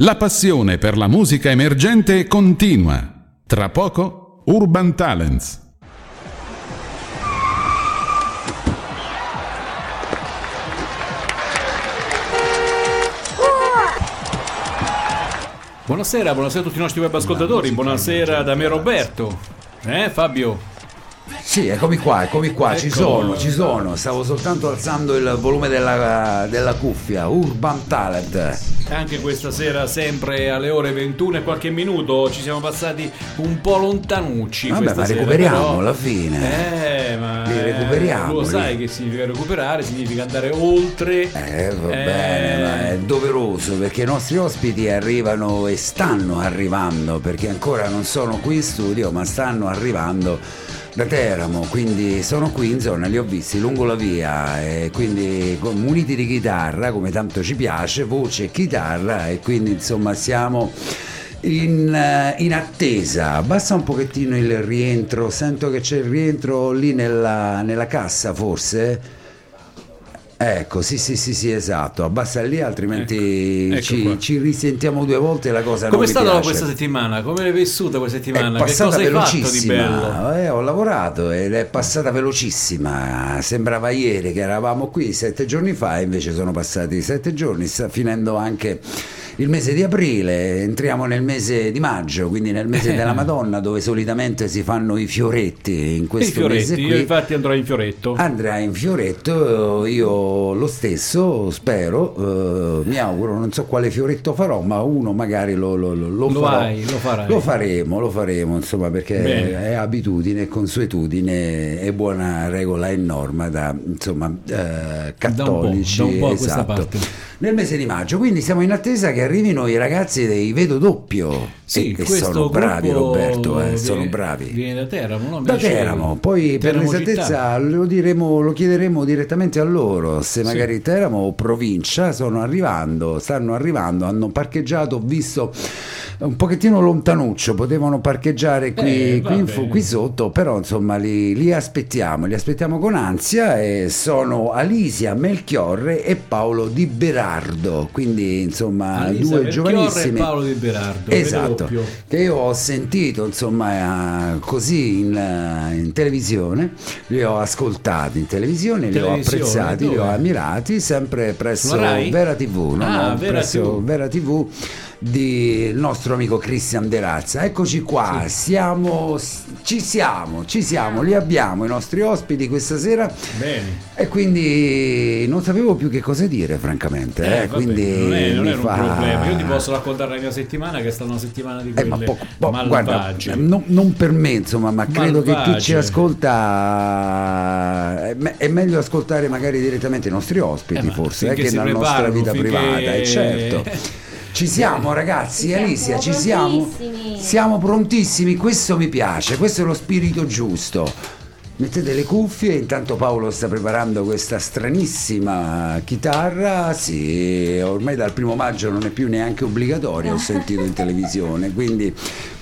La passione per la musica emergente continua. Tra poco, Urban Talents. Buonasera, buonasera a tutti i nostri web ascoltatori, buonasera da me Roberto. Eh Fabio? Sì, eccomi qua, eccomi qua, ci Ecco. sono, ci sono. Stavo soltanto alzando il volume della, della cuffia. Urban Talent. Anche questa sera, sempre alle ore 21 e qualche minuto, ci siamo passati un po' lontanucci. Vabbè, ma sera, recuperiamo però- alla fine. Eh, ma Li recuperiamo, Lo sai che significa recuperare, significa andare oltre. Eh, va Eh. bene, ma è doveroso perché i nostri ospiti arrivano e stanno arrivando perché ancora non sono qui in studio ma stanno arrivando da Teramo, quindi sono qui in zona, li ho visti lungo la via e quindi muniti di chitarra come tanto ci piace, voce e chitarra e quindi insomma siamo in, eh, in attesa. Abbassa un pochettino il rientro, sento che c'è il rientro lì nella, nella cassa forse. Ecco, sì, sì, sì, sì, esatto. Abbassa lì, altrimenti Ecco, ecco ci, qua. ci risentiamo due volte la cosa Come è stata questa settimana? Come l'hai vissuta questa È settimana? Che passata velocissima, eh, ho lavorato ed è passata velocissima. Sembrava ieri che eravamo qui sette giorni fa, invece sono passati sette giorni. Sta finendo anche il mese di aprile, entriamo nel mese di maggio, quindi nel mese della Madonna, dove solitamente si fanno i fioretti. In I questo fioretti, mese io infatti andrò in fioretto. Andrà in fioretto, io lo stesso spero, eh, mi auguro, non so quale fioretto farò, ma uno magari lo, lo, lo, lo Lo farò. hai, lo farai. Lo faremo, lo faremo, insomma, perché Bene. è abitudine, consuetudine, è buona regola e norma da insomma eh, cattolici. da un po' a questa esatto. parte. Nel mese di maggio, quindi siamo in attesa che arrivino i ragazzi dei Vedo Doppio. Sì, e, che sono bravi Roberto, eh, viene- sono bravi. Viene da Teramo, no? Mi Da? Teramo, poi per Teramo l'esattezza città. lo, diremo, lo chiederemo direttamente a loro, se Sì. magari Teramo o provincia sono arrivando, stanno arrivando, hanno parcheggiato, ho visto un pochettino lontanuccio, potevano parcheggiare qui, Eh, qui, fu- qui sotto, però insomma li, li aspettiamo, li aspettiamo con ansia e sono Alisia Melchiorre e Paolo Di Berardo, quindi insomma Alisa due Melchiorre giovanissimi. e Paolo Di Berardo. Esatto, che io ho sentito insomma così in, in televisione, li ho ascoltati in televisione, li ho Televisione, apprezzati, li ho dove? ammirati, sempre presso? Vera TV, no, Ah, no, Vera presso TV. Vera TV di il nostro amico Cristian De Razza. Eccoci qua, siamo, ci siamo, ci siamo, li abbiamo i nostri ospiti questa sera Bene. e quindi non sapevo più che cosa dire francamente, eh, Eh, vabbè, quindi non è, non è un fa- problema. Io ti posso raccontare la mia settimana, che è stata una settimana di eh, quelle ma poco, po- guarda, non, non per me, insomma, ma credo che chi ci ascolta è, me- è meglio ascoltare magari direttamente i nostri ospiti, Eh, forse, eh, che nella nostra vita privata, eh, certo. Ci siamo ragazzi, Siamo Alicia, ci siamo. Siamo prontissimi, questo mi piace, questo è lo spirito giusto. Mettete le cuffie, intanto Paolo sta preparando questa stranissima chitarra, sì, ormai dal primo maggio non è più neanche obbligatorio, ho sentito in televisione, quindi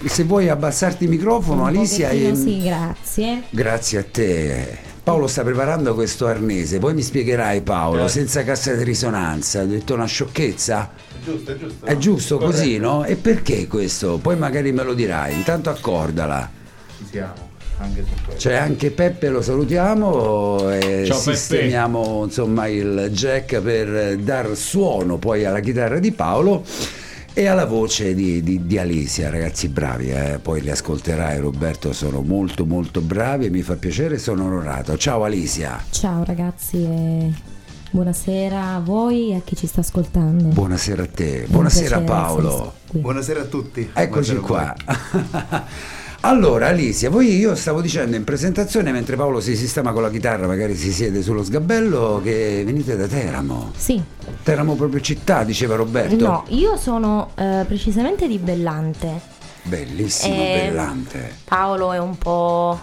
se vuoi abbassarti il microfono Un Alicia... e- sì, grazie. Grazie a te. Paolo sta preparando questo arnese, poi mi spiegherai Paolo, Grazie. senza cassa di risonanza, hai detto una sciocchezza? Giusto, è giusto. È giusto Corretto. così, no? E perché questo? Poi magari me lo dirai, intanto accordala. Ci siamo, anche. C'è anche Peppe, lo salutiamo e Ciao, Peppe. sistemiamo insomma il jack per dar suono poi alla chitarra di Paolo e alla voce di, di, di Alicia, ragazzi bravi, eh? poi li ascolterai Roberto, sono molto molto bravi e mi fa piacere, sono onorato. Ciao Alicia, Ciao ragazzi e buonasera a voi e a chi ci sta ascoltando. buonasera a te, buonasera piacere Paolo. Buonasera a tutti. Eccoci Buonasera qua. Allora Alicia, voi io stavo dicendo in presentazione mentre Paolo si sistema con la chitarra, magari si siede sullo sgabello, che venite da Teramo. Sì, Teramo proprio città, diceva Roberto. no, io sono eh, precisamente di Bellante. Bellissimo, Eh, bellante. Paolo è un po'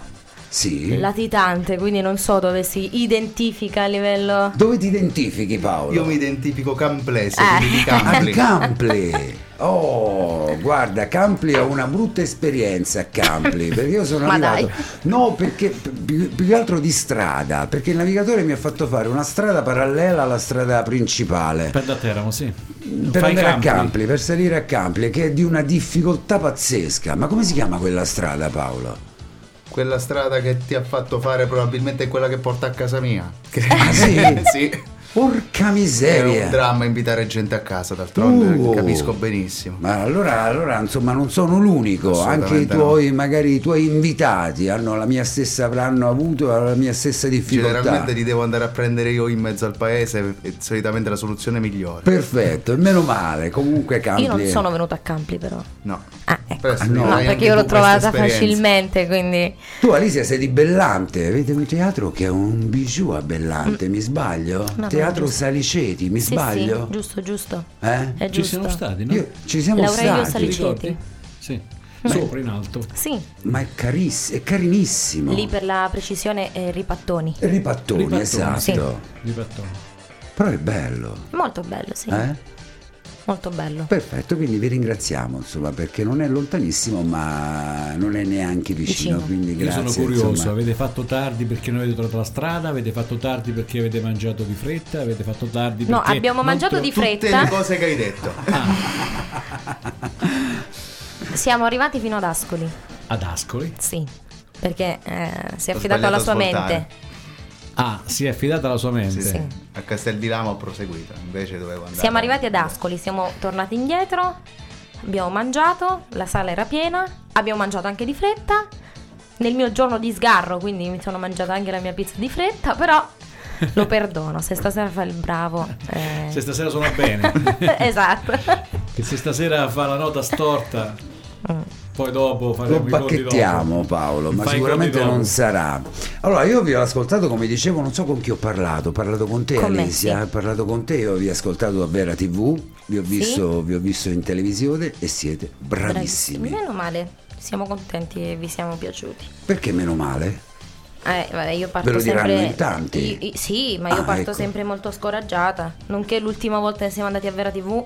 Sì. latitante, quindi non so dove si identifica a livello... Dove ti identifichi Paolo? Io mi identifico camplese, Eh. quindi di A Campli. Campli. Oh, guarda, Campli ha una brutta esperienza a Campli, perché io sono arrivato... dai. No, perché più, più che altro di strada, perché il navigatore mi ha fatto fare una strada parallela alla strada principale. Per da Teramo, sì. Per Fai andare campi. a Campli, per salire a Campli, che è di una difficoltà pazzesca. Ma come si chiama quella strada, Paolo? Quella strada che ti ha fatto fare probabilmente è quella che porta a casa mia. Ah, sì? sì. Porca È miseria! un dramma invitare gente a casa, d'altronde Uh. capisco benissimo. Ma allora, allora, insomma non sono l'unico, anche i no. tuoi, magari i tuoi invitati hanno la mia stessa, avranno avuto la mia stessa difficoltà. Generalmente li devo andare a prendere io in mezzo al paese, è solitamente la soluzione migliore. Perfetto, e meno male, comunque Campli. Io non sono venuta a Campli però. No. Ah, ecco. Ah, no. No, anche perché io l'ho trovata facilmente, quindi... Tu Alicia sei di Bellante, avete un teatro che è un bijou a Bellante, mi sbaglio? no, teatro giusto. Saliceti, mi Sì, sbaglio? sì, giusto, giusto. Eh? È Ci giusto. siamo stati, no? Io- ci siamo L'Aurelio stati, Saliceti. Sì. Sopra in alto. Sì, ma è, cariss- è carinissimo. lì per la precisione eh, ripattoni. Ripattoni, Ripattoni, esatto. sì. Di Pattone. Però è bello, Molto bello, sì. eh? Molto bello. Perfetto, quindi vi ringraziamo, insomma, perché non è lontanissimo, ma non è neanche vicino, Vicino. quindi Io grazie. sono curioso, insomma. avete fatto tardi perché non avete trovato la strada, avete fatto tardi perché avete mangiato di fretta, avete fatto tardi No, perché... abbiamo non mangiato tro- di Tutte fretta. le cose che hai detto. Siamo arrivati fino ad Ascoli. Ad Ascoli. Sì. Perché eh, si è Ho affidato alla sua svoltare. mente. Ah, si è affidata alla sua mente. Sì, Sì. A Castel di Lama ho proseguito, invece dovevo andare. Siamo arrivati ad Ascoli, siamo tornati indietro, abbiamo mangiato, la sala era piena, abbiamo mangiato anche di fretta. Nel mio giorno di sgarro, quindi mi sono mangiata anche la mia pizza di fretta, però lo perdono, se stasera fa il bravo. eh, Se stasera suona bene, esatto. che se stasera fa la nota storta, Mm. Poi dopo faremo Lo i bacchettiamo dopo. Paolo, ma Fai i sicuramente non sarà. Allora, io vi ho ascoltato, come dicevo, non so con chi ho parlato, ho parlato con te Con Alicia, sì. ho parlato con te, io vi ho ascoltato a Vera TV, vi ho, visto, vi ho visto in televisione e siete bravissimi. Meno male, siamo contenti e vi siamo piaciuti. Perché meno male? Eh, vabbè, io parto Ve lo diranno sempre. in tanti? Io- io- sì, ma io Ah, parto ecco. sempre molto scoraggiata. Nonché l'ultima volta che siamo andati a Vera TV,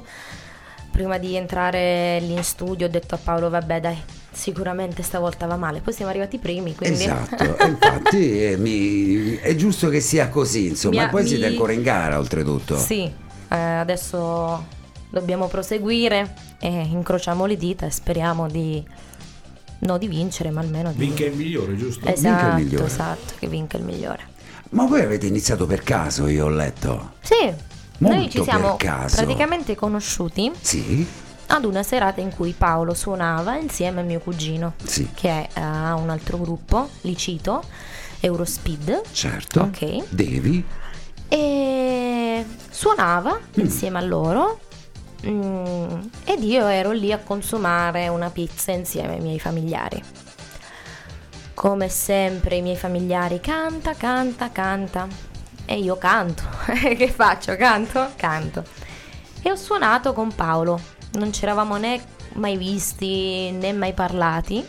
prima di entrare lì in studio, ho detto a Paolo: Vabbè, dai, sicuramente stavolta va male. Poi siamo arrivati primi, quindi. Esatto, infatti eh, mi- è giusto che sia così, insomma, Mi poi siete mi- ancora in gara oltretutto. sì, eh, adesso dobbiamo proseguire e incrociamo le dita e speriamo di. No, di vincere, ma almeno di. Vinca il migliore, giusto? Vinca il Esatto, migliore. esatto, che vinca il migliore. Ma voi avete iniziato per caso, io ho letto. Sì, Molto noi ci siamo praticamente conosciuti Sì? ad una serata in cui Paolo suonava insieme a mio cugino, Sì. che eh, ha un altro gruppo, Licito, Eurospeed, Certo. Ok. Devi? e suonava insieme a loro. mm, ed io ero lì a consumare una pizza insieme ai miei familiari. Come sempre i miei familiari canta, canta, canta. E io canto. che faccio? Canto? Canto. E ho suonato con Paolo. Non ci eravamo né mai visti né mai parlati.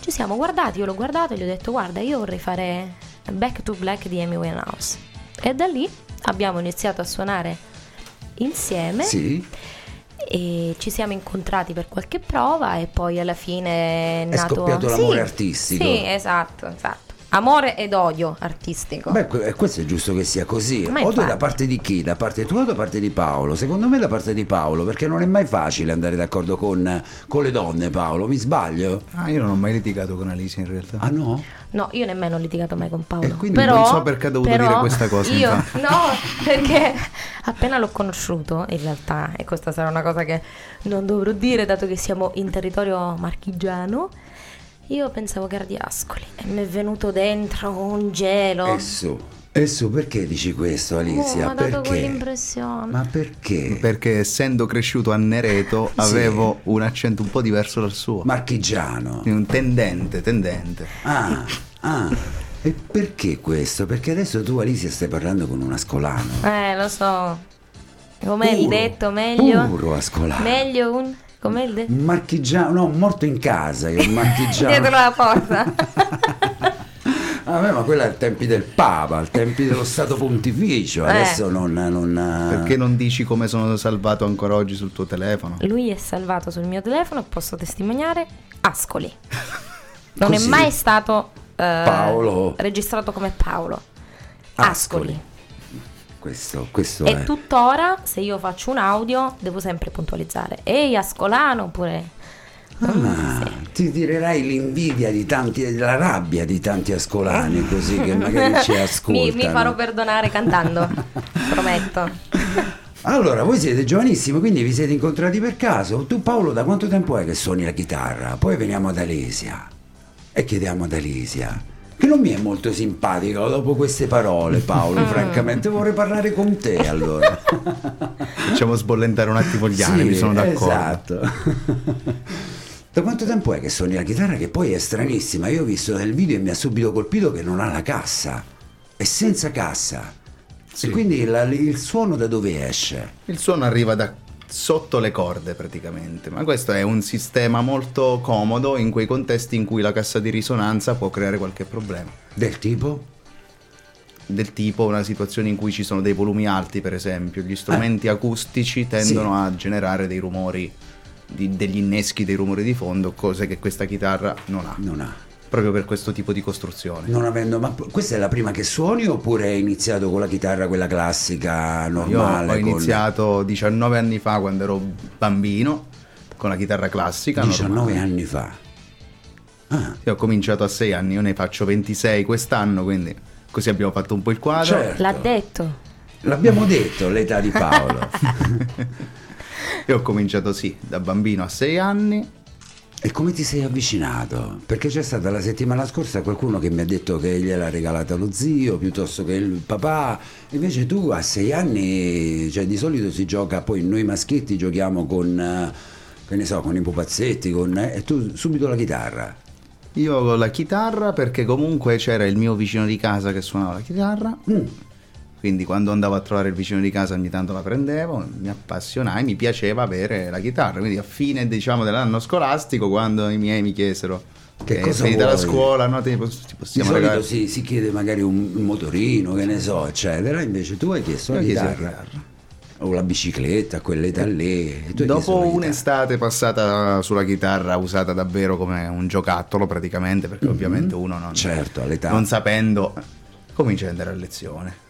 Ci siamo guardati, io l'ho guardato e gli ho detto guarda io vorrei fare Back to Black di Amy Winehouse. E da lì abbiamo iniziato a suonare insieme Sì. e ci siamo incontrati per qualche prova e poi alla fine è, È nato scoppiato Sì, l'amore artistico. Sì, esatto, esatto. Amore ed odio artistico. Beh, que- questo è giusto che sia così. Ma Odio infatti. da parte di chi? Da parte tua o da parte di Paolo? Secondo me da parte di Paolo, perché non è mai facile andare d'accordo con, con le donne, Paolo. Mi sbaglio? Ah, io non ho mai litigato con Alice in realtà. Ah no? No, io nemmeno ho litigato mai con Paolo. E quindi però, non so perché ho dovuto però dire questa cosa, Io, no, perché appena l'ho conosciuto, in realtà, e questa sarà una cosa che non dovrò dire, dato che siamo in territorio marchigiano, io pensavo che era di Ascoli e mi è venuto dentro un gelo. E su. E su, perché dici questo, Oh, Alicia? dato perché? quell'impressione. Ma perché? Perché essendo cresciuto a Nereto avevo un accento un po' diverso dal suo. Marchigiano. Un tendente, tendente. Ah, ah. E perché questo? Perché adesso tu, Alicia, stai parlando con un ascolano. Eh, lo so. Com'è il Puro, detto? Meglio? Puro ascolano. Meglio un... Com'è il? Un marchigiano, no, morto in casa, io, un marchigiano. Dietro la porta. Ah, beh, ma quello è ai tempi del Papa, ai tempi dello Stato Pontificio. Eh. Adesso non. non Perché non dici come sono salvato ancora oggi sul tuo telefono? Lui è salvato sul mio telefono, posso testimoniare, Ascoli. Non Così? è mai stato eh, Paolo. registrato come Paolo. Ascoli. Ascoli. Questo, questo E è. tuttora, se io faccio un audio, devo sempre puntualizzare. Ehi, Ascolano, oppure... Ah, ti tirerai l'invidia di tanti, la rabbia di tanti ascolani così che magari ci ascoltano. mi, mi farò perdonare cantando, prometto. Allora, voi siete giovanissimi, quindi vi siete incontrati per caso. Tu Paolo, da quanto tempo è che suoni la chitarra? Poi veniamo ad Alesia e chiediamo ad Alesia, che non mi è molto simpatico dopo queste parole, Paolo. Mm. francamente vorrei parlare con te allora. Facciamo sbollentare un attimo gli animi, Sì, sono d'accordo. Esatto. da quanto tempo è che suoni la chitarra che poi è stranissima? Io ho visto nel video e mi ha subito colpito che non ha la cassa, è senza cassa. Sì. E quindi la- il suono da dove esce? Il suono arriva da sotto le corde praticamente, ma questo è un sistema molto comodo in quei contesti in cui la cassa di risonanza può creare qualche problema. Del tipo? Del tipo una situazione in cui ci sono dei volumi alti, per esempio, gli strumenti acustici tendono a generare dei rumori, di- degli inneschi dei rumori di fondo, cose che questa chitarra non ha, Non ha. Proprio per questo tipo di costruzione. Non avendo, ma questa è la prima che suoni oppure hai iniziato con la chitarra quella classica Io normale? ho con- iniziato 19 anni fa quando ero bambino con la chitarra classica. 19 normale. anni fa. Ah, Io ho cominciato a 6 anni, io ne faccio 26 quest'anno, quindi così abbiamo fatto un po' il quadro. Certo. L'ha detto. l'abbiamo detto l'età di Paolo. Io ho cominciato sì, da bambino a 6 anni. E come ti sei avvicinato? Perché c'è stata la settimana scorsa qualcuno che mi ha detto che gliel'ha regalata lo zio piuttosto che il papà. Invece tu a sei anni, cioè di solito si gioca, poi noi maschietti giochiamo con, eh, che ne so, con i pupazzetti, con, eh, e tu subito la chitarra. Io la chitarra perché comunque c'era il mio vicino di casa che suonava la chitarra. Mm. Quindi quando andavo a trovare il vicino di casa ogni tanto la prendevo, mi appassionai, mi piaceva avere la chitarra. Quindi a fine diciamo dell'anno scolastico, quando i miei mi chiesero Che "Eh, cosa finita la vuoi?" scuola, no, ti, pos- ti Di possiamo solito regalare si, si chiede magari un, un motorino, che ne so, eccetera. Invece tu hai chiesto la chitarra. chitarra. O la bicicletta, quell'età lì. e chiesto la Dopo un'estate passata sulla chitarra, usata davvero come un giocattolo praticamente, perché ovviamente uno non, Certo, non sapendo, comincia ad andare a lezione.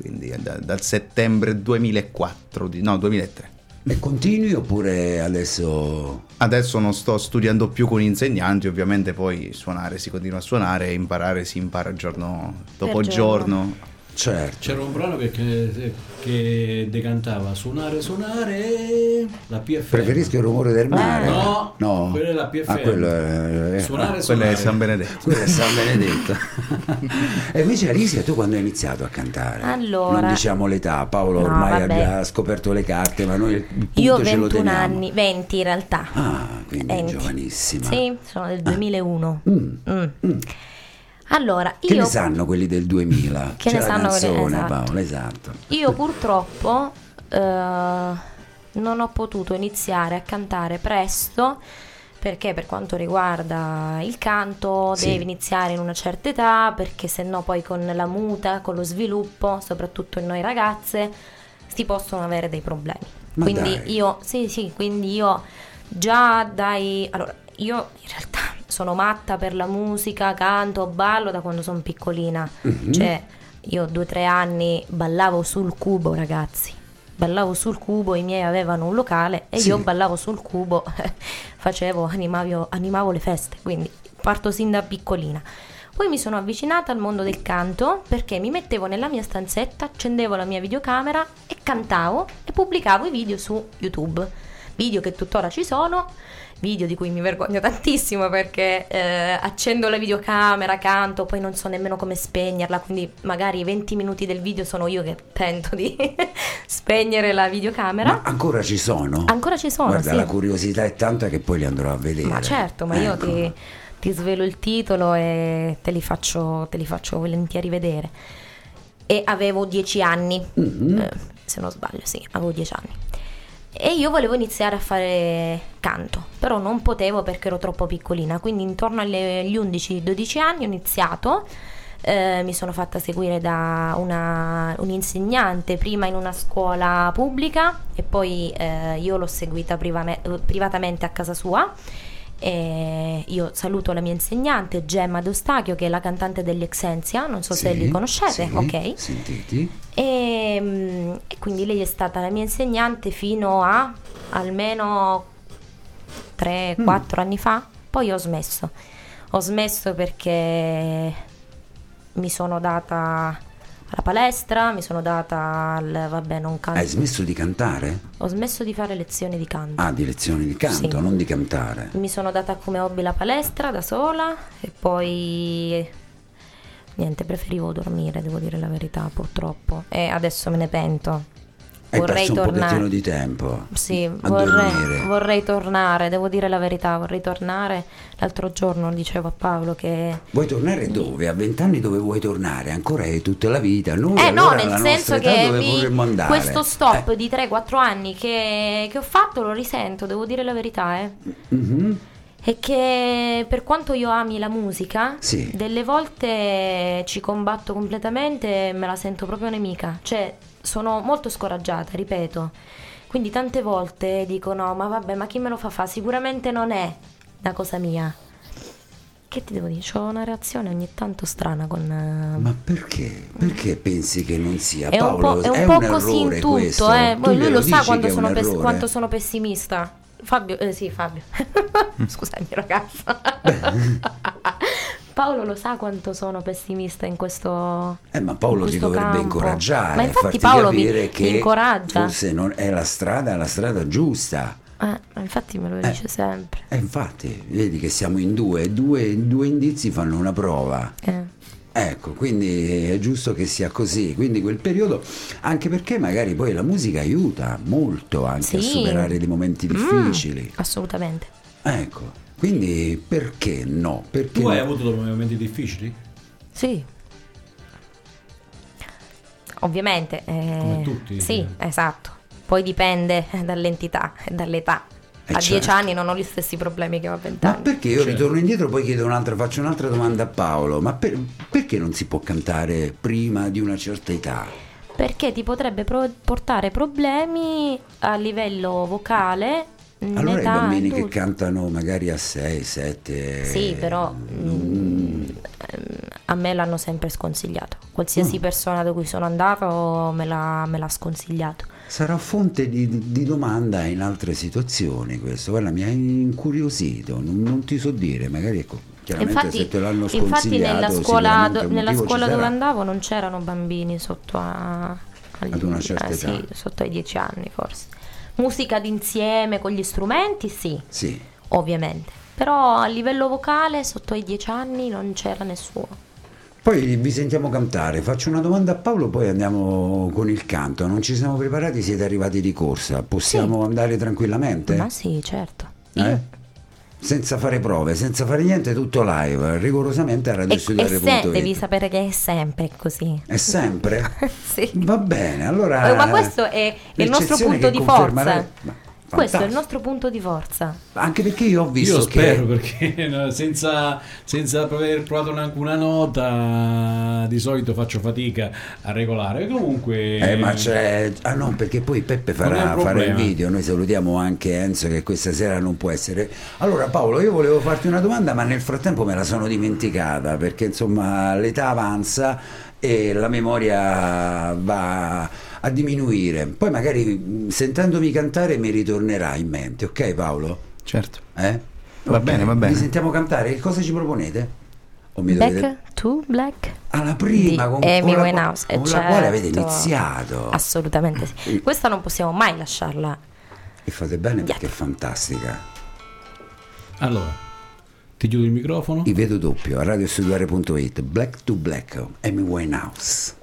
Quindi è da- dal settembre 2004, di- no 2003. E continui oppure adesso... Adesso non sto studiando più con insegnanti, ovviamente poi suonare si continua a suonare e imparare si impara giorno dopo giorno. giorno. Certo. C'era un brano che, che, che decantava suonare, suonare la PFM. Preferisco il rumore del mare. No, no. quella è la PFM. Ah, quello è... eh, Suonare, ah, Quello suonare. è San Benedetto. quello è San Benedetto. e invece Alicia, tu quando hai iniziato a cantare? Allora- Non diciamo l'età, Paolo No, ormai vabbè. ha scoperto le carte, ma noi il punto Io ho ce lo 21 teniamo. anni, 20 in realtà. Ah, quindi 20. giovanissima. Sì, sono del 2001. Mm. Mm. Allora, Che io, ne sanno quelli del 2000? Che C'è ne sanno quelli- canzone, esatto. Paolo, esatto. io purtroppo eh, non ho potuto iniziare a cantare presto perché per quanto riguarda il canto Sì. devi iniziare in una certa età perché se no poi con la muta, con lo sviluppo, soprattutto in noi ragazze, si possono avere dei problemi. Ma quindi dai. io, sì, sì, quindi io già dai... Allora, io in realtà sono matta per la musica, canto, ballo da quando sono piccolina. Mhm. Cioè, io due o tre anni ballavo sul cubo, ragazzi. Ballavo sul cubo, i miei avevano un locale e Sì. io ballavo sul cubo, facevo, animavo, animavo le feste, quindi parto sin da piccolina. Poi mi sono avvicinata al mondo del canto perché mi mettevo nella mia stanzetta, accendevo la mia videocamera e cantavo e pubblicavo i video su YouTube. Video che tuttora ci sono, video di cui mi vergogno tantissimo perché eh, accendo la videocamera, canto, poi non so nemmeno come spegnerla, quindi magari 20 minuti del video sono io che tento di spegnere la videocamera. Ma ancora ci sono? Ancora ci sono, Guarda, sì. la curiosità è tanta che poi li andrò a vedere. Ma certo, ma io Ecco. ti, ti svelo il titolo e te li faccio, te li faccio volentieri vedere. E avevo 10 anni, Mhm. eh, se non sbaglio, sì, avevo 10 anni. E io volevo iniziare a fare canto, però non potevo perché ero troppo piccolina, quindi intorno agli 11-12 anni ho iniziato eh, mi sono fatta seguire da una, un insegnante prima in una scuola pubblica e poi eh, io l'ho seguita privame- privatamente a casa sua. E io saluto la mia insegnante Gemma D'Ostachio che è la cantante degli Exensia, non so se Sì, li conoscete, sì, ok? Sentiti. E, mm, e quindi lei è stata la mia insegnante fino a almeno 3-4 anni fa, poi ho smesso. Ho smesso perché mi sono data alla palestra, mi sono data al vabbè, non canto. Hai smesso di cantare? Ho smesso di fare lezioni di canto. Ah, di lezioni di canto, Sì. non di cantare. Mi sono data come hobby la palestra da sola e poi niente, preferivo dormire, devo dire la verità, purtroppo. E adesso me ne pento. Hai vorrei perso un tornare. pochettino di tempo. Sì, vorrei, vorrei tornare, devo dire la verità, vorrei tornare. L'altro giorno dicevo a Paolo che... Vuoi tornare dove? A vent'anni dove vuoi tornare? Ancora hai tutta la vita. Noi Eh no, allora, nel alla senso che mi- questo stop Eh, di 3-4 anni che, che ho fatto lo risento, devo dire la verità, eh. mhm. E che per quanto io ami la musica, Sì. delle volte ci combatto completamente e me la sento proprio nemica. Cioè, sono molto scoraggiata, ripeto. Quindi tante volte dico no, ma vabbè, ma chi me lo fa fa? Sicuramente non è una cosa mia. Che ti devo dire? Ho una reazione ogni tanto strana con... eh, Ma perché? Perché pensi che non sia? È un Paolo, po', è un è po' un così in tutto, questo. eh. Tu lui lo sa quando sono, pes- quanto sono pessimista. Fabio, eh, sì, Fabio. Scusami, ragazzo. Paolo lo sa quanto sono pessimista in questo. Eh, ma Paolo ti dovrebbe campo. incoraggiare, Ma infatti Paolo mi, capire mi che incoraggia. forse non è la strada, la strada giusta. Eh, infatti me lo dice sempre. E infatti, vedi che siamo in due, due, due indizi fanno una prova. Eh. Ecco, quindi è giusto che sia così. Quindi quel periodo, anche perché magari poi la musica aiuta molto anche a Sì. superare dei momenti Mm, difficili. assolutamente. Ecco, quindi perché no? Perché Tu hai no? avuto dei momenti difficili? Sì. Ovviamente. eh, Come tutti, Sì, eh. esatto. Poi dipende dall'entità e dall'età. Eh, a dieci certo. anni non ho gli stessi problemi che ho a Ma vent'anni. perché io Certo. ritorno indietro poi chiedo un'altra, faccio un'altra domanda a Paolo, ma per- perché non si può cantare prima di una certa età? Perché ti potrebbe pro- portare problemi a livello vocale. Allora i bambini che adulta. cantano magari a 6, 7... Sì, però mm, ehm, a me l'hanno sempre sconsigliato. Qualsiasi Mm. persona da cui sono andato me l'ha, me l'ha sconsigliato. Sarà fonte di, di domanda in altre situazioni questo, guarda mi ha incuriosito, non, non ti so dire, magari ecco, chiaramente Infatti, se te l'hanno infatti nella scuola, do- nella scuola dove andavo non c'erano bambini sotto, a, agli- Ad una certa eh, età. sì, sotto ai dieci anni forse. Musica d'insieme con gli strumenti, sì, Sì, ovviamente. Però a livello vocale sotto ai dieci anni non c'era nessuno. poi vi sentiamo cantare, faccio una domanda a Paolo poi andiamo con il canto, non ci siamo preparati, siete arrivati di corsa, possiamo andare tranquillamente? Ma sì, certo. Eh? Senza fare prove, senza fare niente, tutto live, rigorosamente a E, e radiostudiare.it. se, devi sapere che è sempre così. È sempre? sì. Va bene, allora... Ma questo è il nostro punto di forza. Ma Questo è il nostro punto di forza. Anche perché io ho visto Io spero che... perché no, senza, senza aver provato neanche una nota di solito faccio fatica a regolare. Comunque... Eh, ma c'è... Ah no, perché poi Peppe farà, farà il video, noi salutiamo anche Enzo che questa sera non può essere. Allora Paolo, io volevo farti una domanda, ma nel frattempo me la sono dimenticata, perché insomma l'età avanza e la memoria va a diminuire. Poi magari mh, sentendomi cantare mi ritornerà in mente, ok Paolo? Certo. Eh? Va Ok, bene, va bene. Mi sentiamo cantare, che cosa ci proponete? O mi dovete... Back to Black. alla prima di con, Amy con la, eh, con la quale avete certo. iniziato Assolutamente sì. Questa non possiamo mai lasciarla. e fate bene perché è fantastica Allora, ti chiudo il microfono. vi vedo doppio a radiostudiare.it Black to Black Amy Winehouse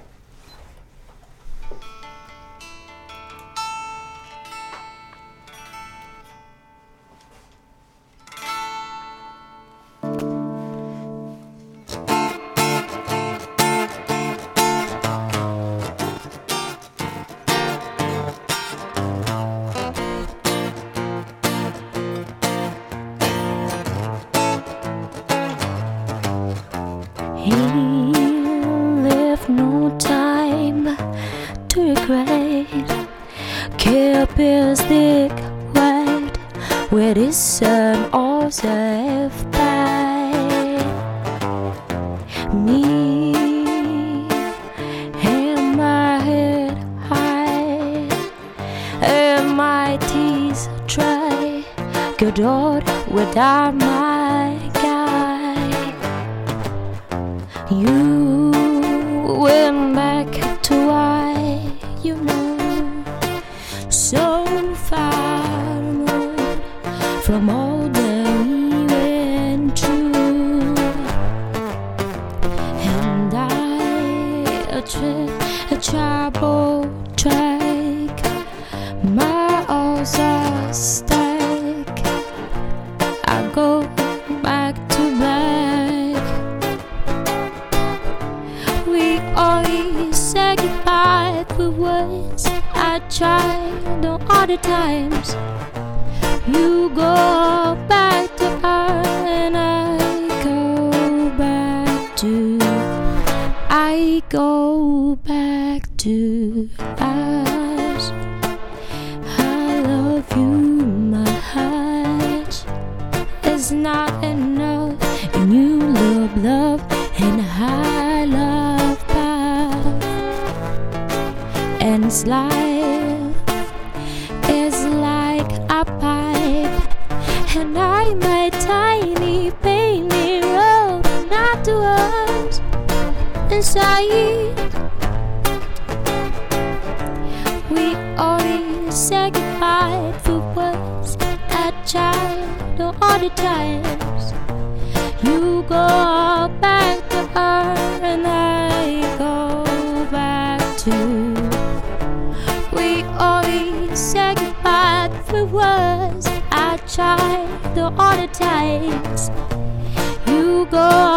inside. We always say goodbye for words I tried all the times. You go back to her and I go back to. We always say goodbye for words I tried all the times. You go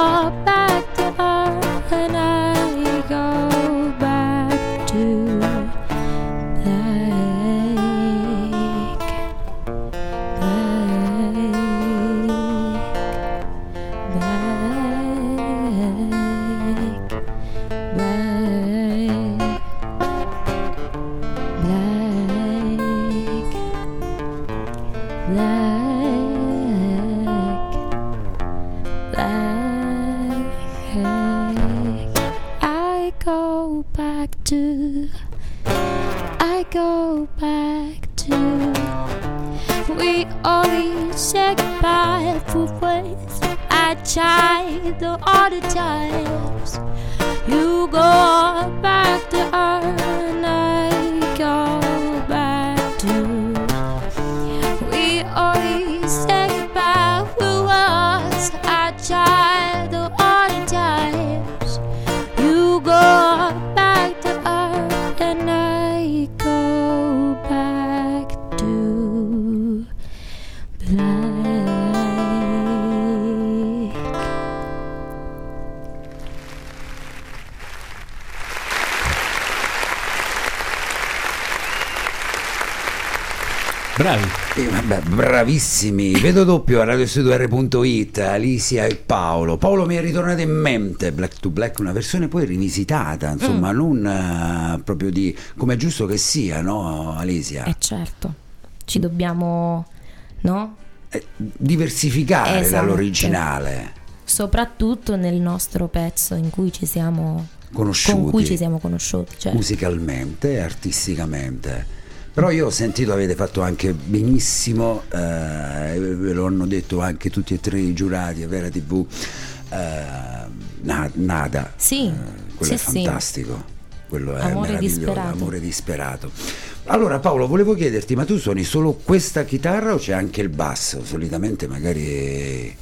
bravissimi, vedo doppio a radiostudio.it, Alicia e Paolo. Paolo mi è ritornato in mente Black to Black, una versione poi rivisitata, insomma, non eh, proprio di come è giusto che sia, no, Alicia? Eh certo, ci dobbiamo, no? Eh, diversificare Esatto. dall'originale, Soprattutto nel nostro pezzo in cui ci siamo conosciuti con cui ci siamo conosciuti. Cioè, musicalmente e artisticamente. Però io ho sentito avete fatto anche benissimo, eh, ve lo hanno detto anche tutti e tre i giurati a Vera TV, eh, Na- Nada. Sì, Eh, quello sì, è sì. fantastico. Quello è Amore meraviglioso, disperato. amore disperato. Allora Paolo, volevo chiederti, ma tu suoni solo questa chitarra o c'è anche il basso? Solitamente magari...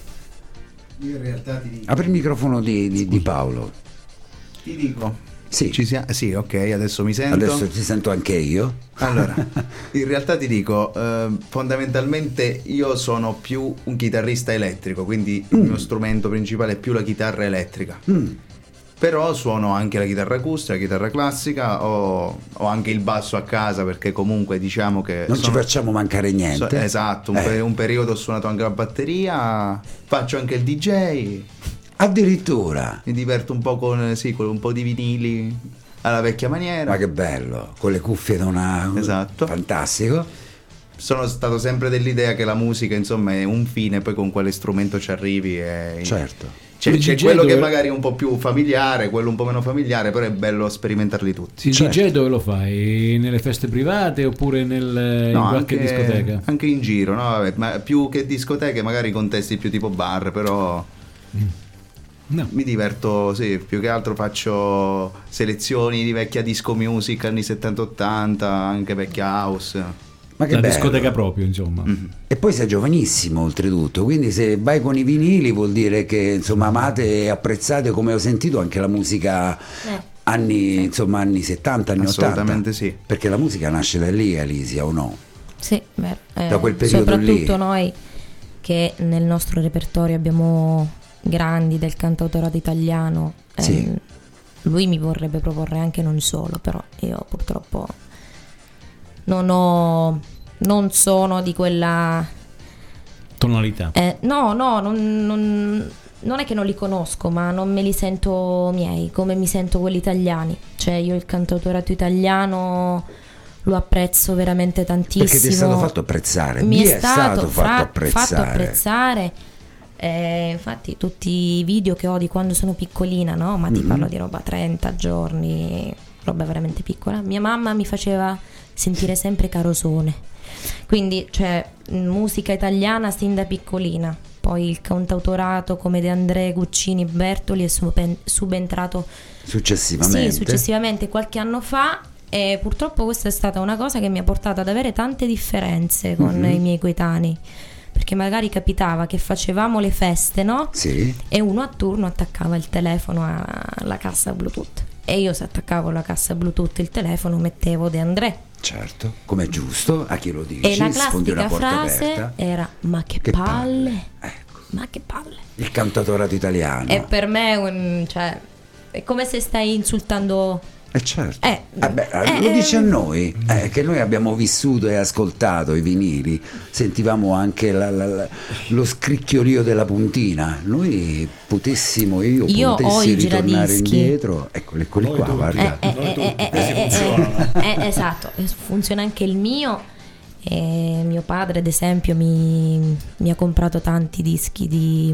Io in realtà ti dico. Apri il microfono di, di- di Paolo. Ti dico. Sì. Ci sia- sì, ok, adesso mi sento. Adesso ti sento anche io. Allora, in realtà ti dico, eh, fondamentalmente io sono più un chitarrista elettrico, quindi il mio strumento principale è più la chitarra elettrica. Mm. Però suono anche la chitarra acustica, la chitarra classica, ho, ho anche il basso a casa perché comunque diciamo che... Non ci sono- facciamo mancare niente. so- esatto, un, Eh. pe- un periodo ho suonato anche la batteria, faccio anche il DJ, Addirittura. mi diverto un po' con, sì, con un po' di vinili. alla vecchia maniera. Ma che bello, con le cuffie da una... Esatto. Fantastico. Sono stato sempre dell'idea che la musica, insomma, è un fine, poi con quale strumento ci arrivi. È... Certo. C'è, c'è quello che dove- magari è un po' più familiare, quello un po' meno familiare, però è bello sperimentarli tutti. Il Certo. DJ dove lo fai? Nelle feste private oppure nel- in No, qualche anche, discoteca? anche in giro, no? Vabbè, ma più che discoteche, magari contesti più tipo bar, però No. mi diverto, sì, più che altro faccio selezioni di vecchia disco music anni 70-80, anche vecchia house. Ma che La bello. discoteca proprio, insomma. E poi sei giovanissimo oltretutto, quindi se vai con i vinili vuol dire che insomma amate e apprezzate come ho sentito anche la musica Eh. anni, insomma, anni 70, anni 80. Assolutamente sì. Perché la musica nasce da lì, Alisia, o no? Sì, beh, eh, Da quel periodo soprattutto lì. noi che nel nostro repertorio abbiamo grandi del cantautorato italiano. eh, Sì. lui mi vorrebbe proporre anche non solo, però io purtroppo non ho non sono di quella Tonalità. eh, no, no, non, non- non è che non li conosco, ma non me li sento miei, come mi sento quelli italiani. Cioè, io il cantautorato italiano lo apprezzo veramente tantissimo. Perché ti è stato fatto apprezzare, Mi mi è stato, fatto fra- apprezzare. fatto apprezzare. Eh, infatti, tutti i video che ho di quando sono piccolina, no? Ma ti Mhm. parlo di roba 30 giorni, roba veramente piccola. Mia mamma mi faceva sentire sempre carosone. Quindi, cioè, musica italiana sin da piccolina. Poi il cantautorato come De André, Guccini, Bertoli è suben- subentrato Successivamente. sì, successivamente qualche anno fa e purtroppo questa è stata una cosa che mi ha portato ad avere tante differenze con Mhm. i miei coetanei. Perché magari capitava che facevamo le feste, no? Sì. E uno a turno attaccava il telefono alla cassa Bluetooth. E io se attaccavo la cassa Bluetooth il telefono mettevo De André. Certo, come è giusto, a chi lo dici, E la classica frase aperta. era ma che, Che palle. palle. Ecco, Ma che palle. il cantautorato italiano. E per me un- cioè, è come se stai insultando Eh certo. Eh, Vabbè, eh, lo dice a eh, noi, eh, che noi abbiamo vissuto e ascoltato i vinili, sentivamo anche la- la- la- lo scricchiolio della puntina. Noi potessimo, io, Io potessi ritornare indietro, eccoli eccoli Noi qua, tutti. guarda. Eh, eh, eh, eh, eh, eh, eh, eh, esatto, eh, funziona anche il mio. E mio padre, ad esempio, mi, mi ha comprato tanti dischi di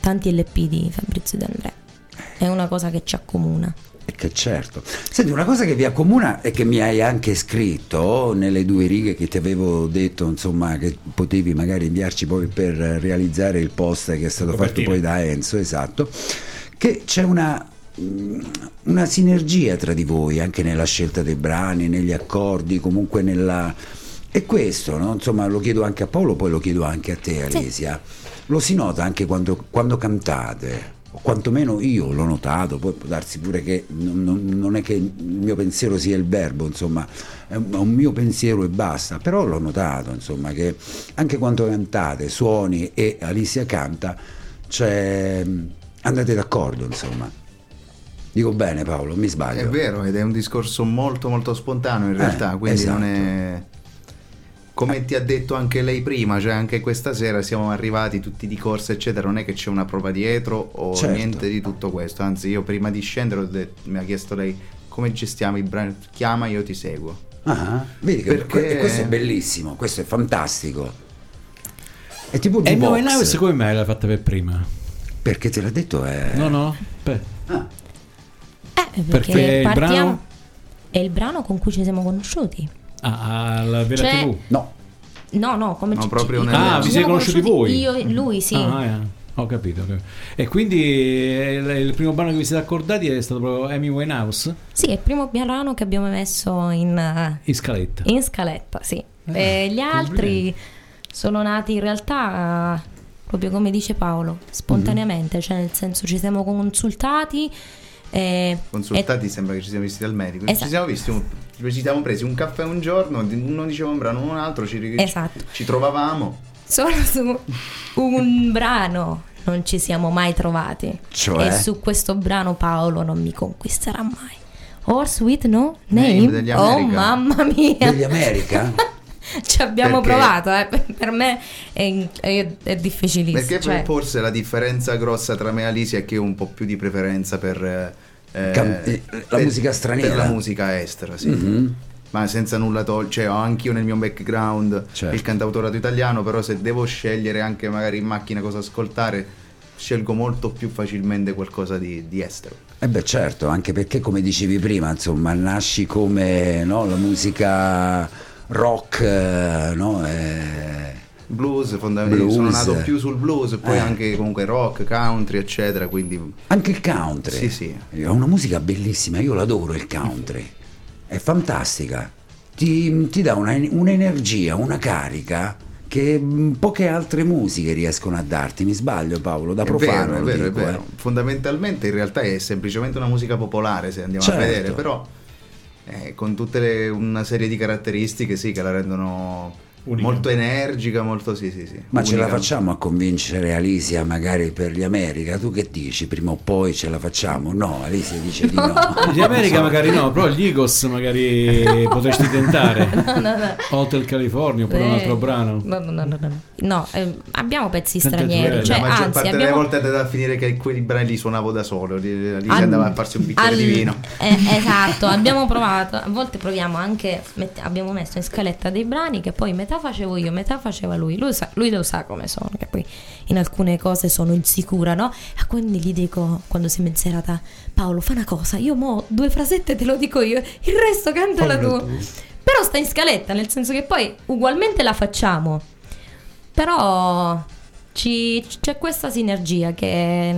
tanti LP di Fabrizio De André. È una cosa che ci accomuna. E che certo. Senti, una cosa che vi accomuna e che mi hai anche scritto nelle due righe che ti avevo detto, insomma, che potevi magari inviarci poi per realizzare il post che è stato fatto poi da Enzo, esatto, che c'è una, mm, una sinergia tra di voi anche nella scelta dei brani, negli accordi, comunque nella... E questo, no? insomma, lo chiedo anche a Paolo, poi lo chiedo anche a te, Alesia. Lo si nota anche quando, quando cantate, o quantomeno io l'ho notato, poi può darsi pure che non, non- non è che il mio pensiero sia il verbo, insomma, è un, mio pensiero e basta, però l'ho notato, insomma, che anche quando cantate, suoni e Alicia canta, cioè, andate d'accordo, insomma. Dico bene Paolo, mi sbaglio. È vero, ed è un discorso molto molto spontaneo in Eh, realtà, quindi non esatto. è... Come ti ha detto anche lei prima, cioè anche questa sera siamo arrivati tutti di corsa eccetera, non è che c'è una prova dietro o Certo. niente di tutto questo, anzi io prima di scendere ho detto- mi ha chiesto lei come gestiamo i brani, chiama io ti seguo. Ah, vedi che Perché- que- questo è bellissimo, questo è fantastico. È tipo E jukebox. Amy Winehouse come mai l'hai fatta per prima? Perché te l'ha detto è... No, no. Beh, Ah, Eh, perché, Perché il partiamo. brano- È il brano con cui ci siamo conosciuti. Ah, alla vera Cioè- TV. no, No, no, come No, proprio nel- Ah, vi siete conosciuti voi? Io e lui, sì. Ah, eh, ho capito. ho capito. E quindi eh, il, il primo brano che vi siete accordati è stato proprio Amy Winehouse Sì, è il primo brano che abbiamo messo in, eh, in scaletta. in scaletta, sì. Eh, E gli altri sono nati in realtà eh, proprio come dice Paolo, spontaneamente, cioè nel senso ci siamo consultati. E, Consultati sembra che ci siamo visti dal medico, Esatto. ci siamo visti, un- ci siamo presi un caffè un giorno, uno diceva un brano, un altro, ci, ci- Esatto. ci trovavamo. solo su un brano non ci siamo mai trovati. Cioè? E su questo brano Paolo non mi conquisterà mai. Horse with no Name name. oh mamma mia. degli America? Ci abbiamo Perché? provato, eh. per, me è, è- è difficilissimo. Perché cioè- forse la differenza grossa tra me e Alicia è che ho un po' più di preferenza per, eh, eh, la musica straniera. Per la musica estera, sì. Mhm. Ma senza nulla togliere, cioè ho anch'io nel mio background Certo. il cantautorato italiano, però se devo scegliere anche magari in macchina cosa ascoltare, scelgo molto più facilmente qualcosa di, di estero. Eh beh certo, anche perché come dicevi prima, insomma, nasci come no, la musica rock, eh, no? eh, Blues, fondamentalmente, Blues. sono nato più sul blues, poi Eh. anche comunque rock, country, eccetera, quindi anche il country. Sì, sì. È una musica bellissima, io l'adoro il country, è fantastica, ti, ti dà una- un'energia, una carica che poche altre musiche riescono a darti, mi sbaglio Paolo, da È profano vero, è vero, è dico, vero. eh. Fondamentalmente in realtà è semplicemente una musica popolare se andiamo Certo. a vedere, però eh, con tutte le- una serie di caratteristiche sì che la rendono Unica. molto energica, molto sì, sì, sì. Ma ce la unica. facciamo a convincere Alicia magari per gli America? Tu che dici? Prima o poi ce la facciamo? No, Alicia dice di no. Gli America magari no, però gli Eagles magari potresti tentare. No, no, no. Hotel California oppure un Eh, altro brano. No, no, no, no, no. No, eh, abbiamo pezzi stranieri. Cioè, la maggior anzi, parte delle abbiamo... volte è da finire che quei brani li suonavo da solo, lì, lì Al- andava a farsi un bicchiere al- di vino. eh, esatto, abbiamo provato, a volte proviamo anche, mette- abbiamo messo in scaletta dei brani che poi metà facevo io, metà faceva lui, lui, sa- lui lo sa come sono, che poi in alcune cose sono insicura, no? E quindi gli dico, quando siamo in serata, Paolo fa una cosa, io mo due frasette te lo dico io, il resto cantala tu. Però sta in scaletta, nel senso che poi ugualmente la facciamo, però ci- c'è questa sinergia che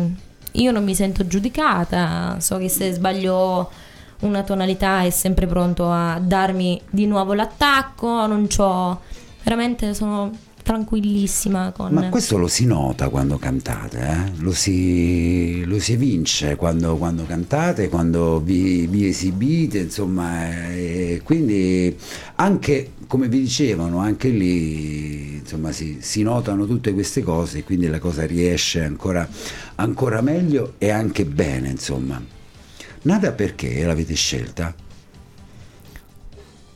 io non mi sento giudicata, so che se sbaglio una tonalità è sempre pronto a darmi di nuovo l'attacco, non c'ho veramente sono tranquillissima con Ma questo lo si nota quando cantate, eh? lo, si, lo si evince quando, quando cantate, quando vi, vi esibite, insomma, e quindi anche, come vi dicevano, anche lì insomma, si, si notano tutte queste cose e quindi la cosa riesce ancora, ancora meglio e anche bene, insomma. Nada perché l'avete scelta?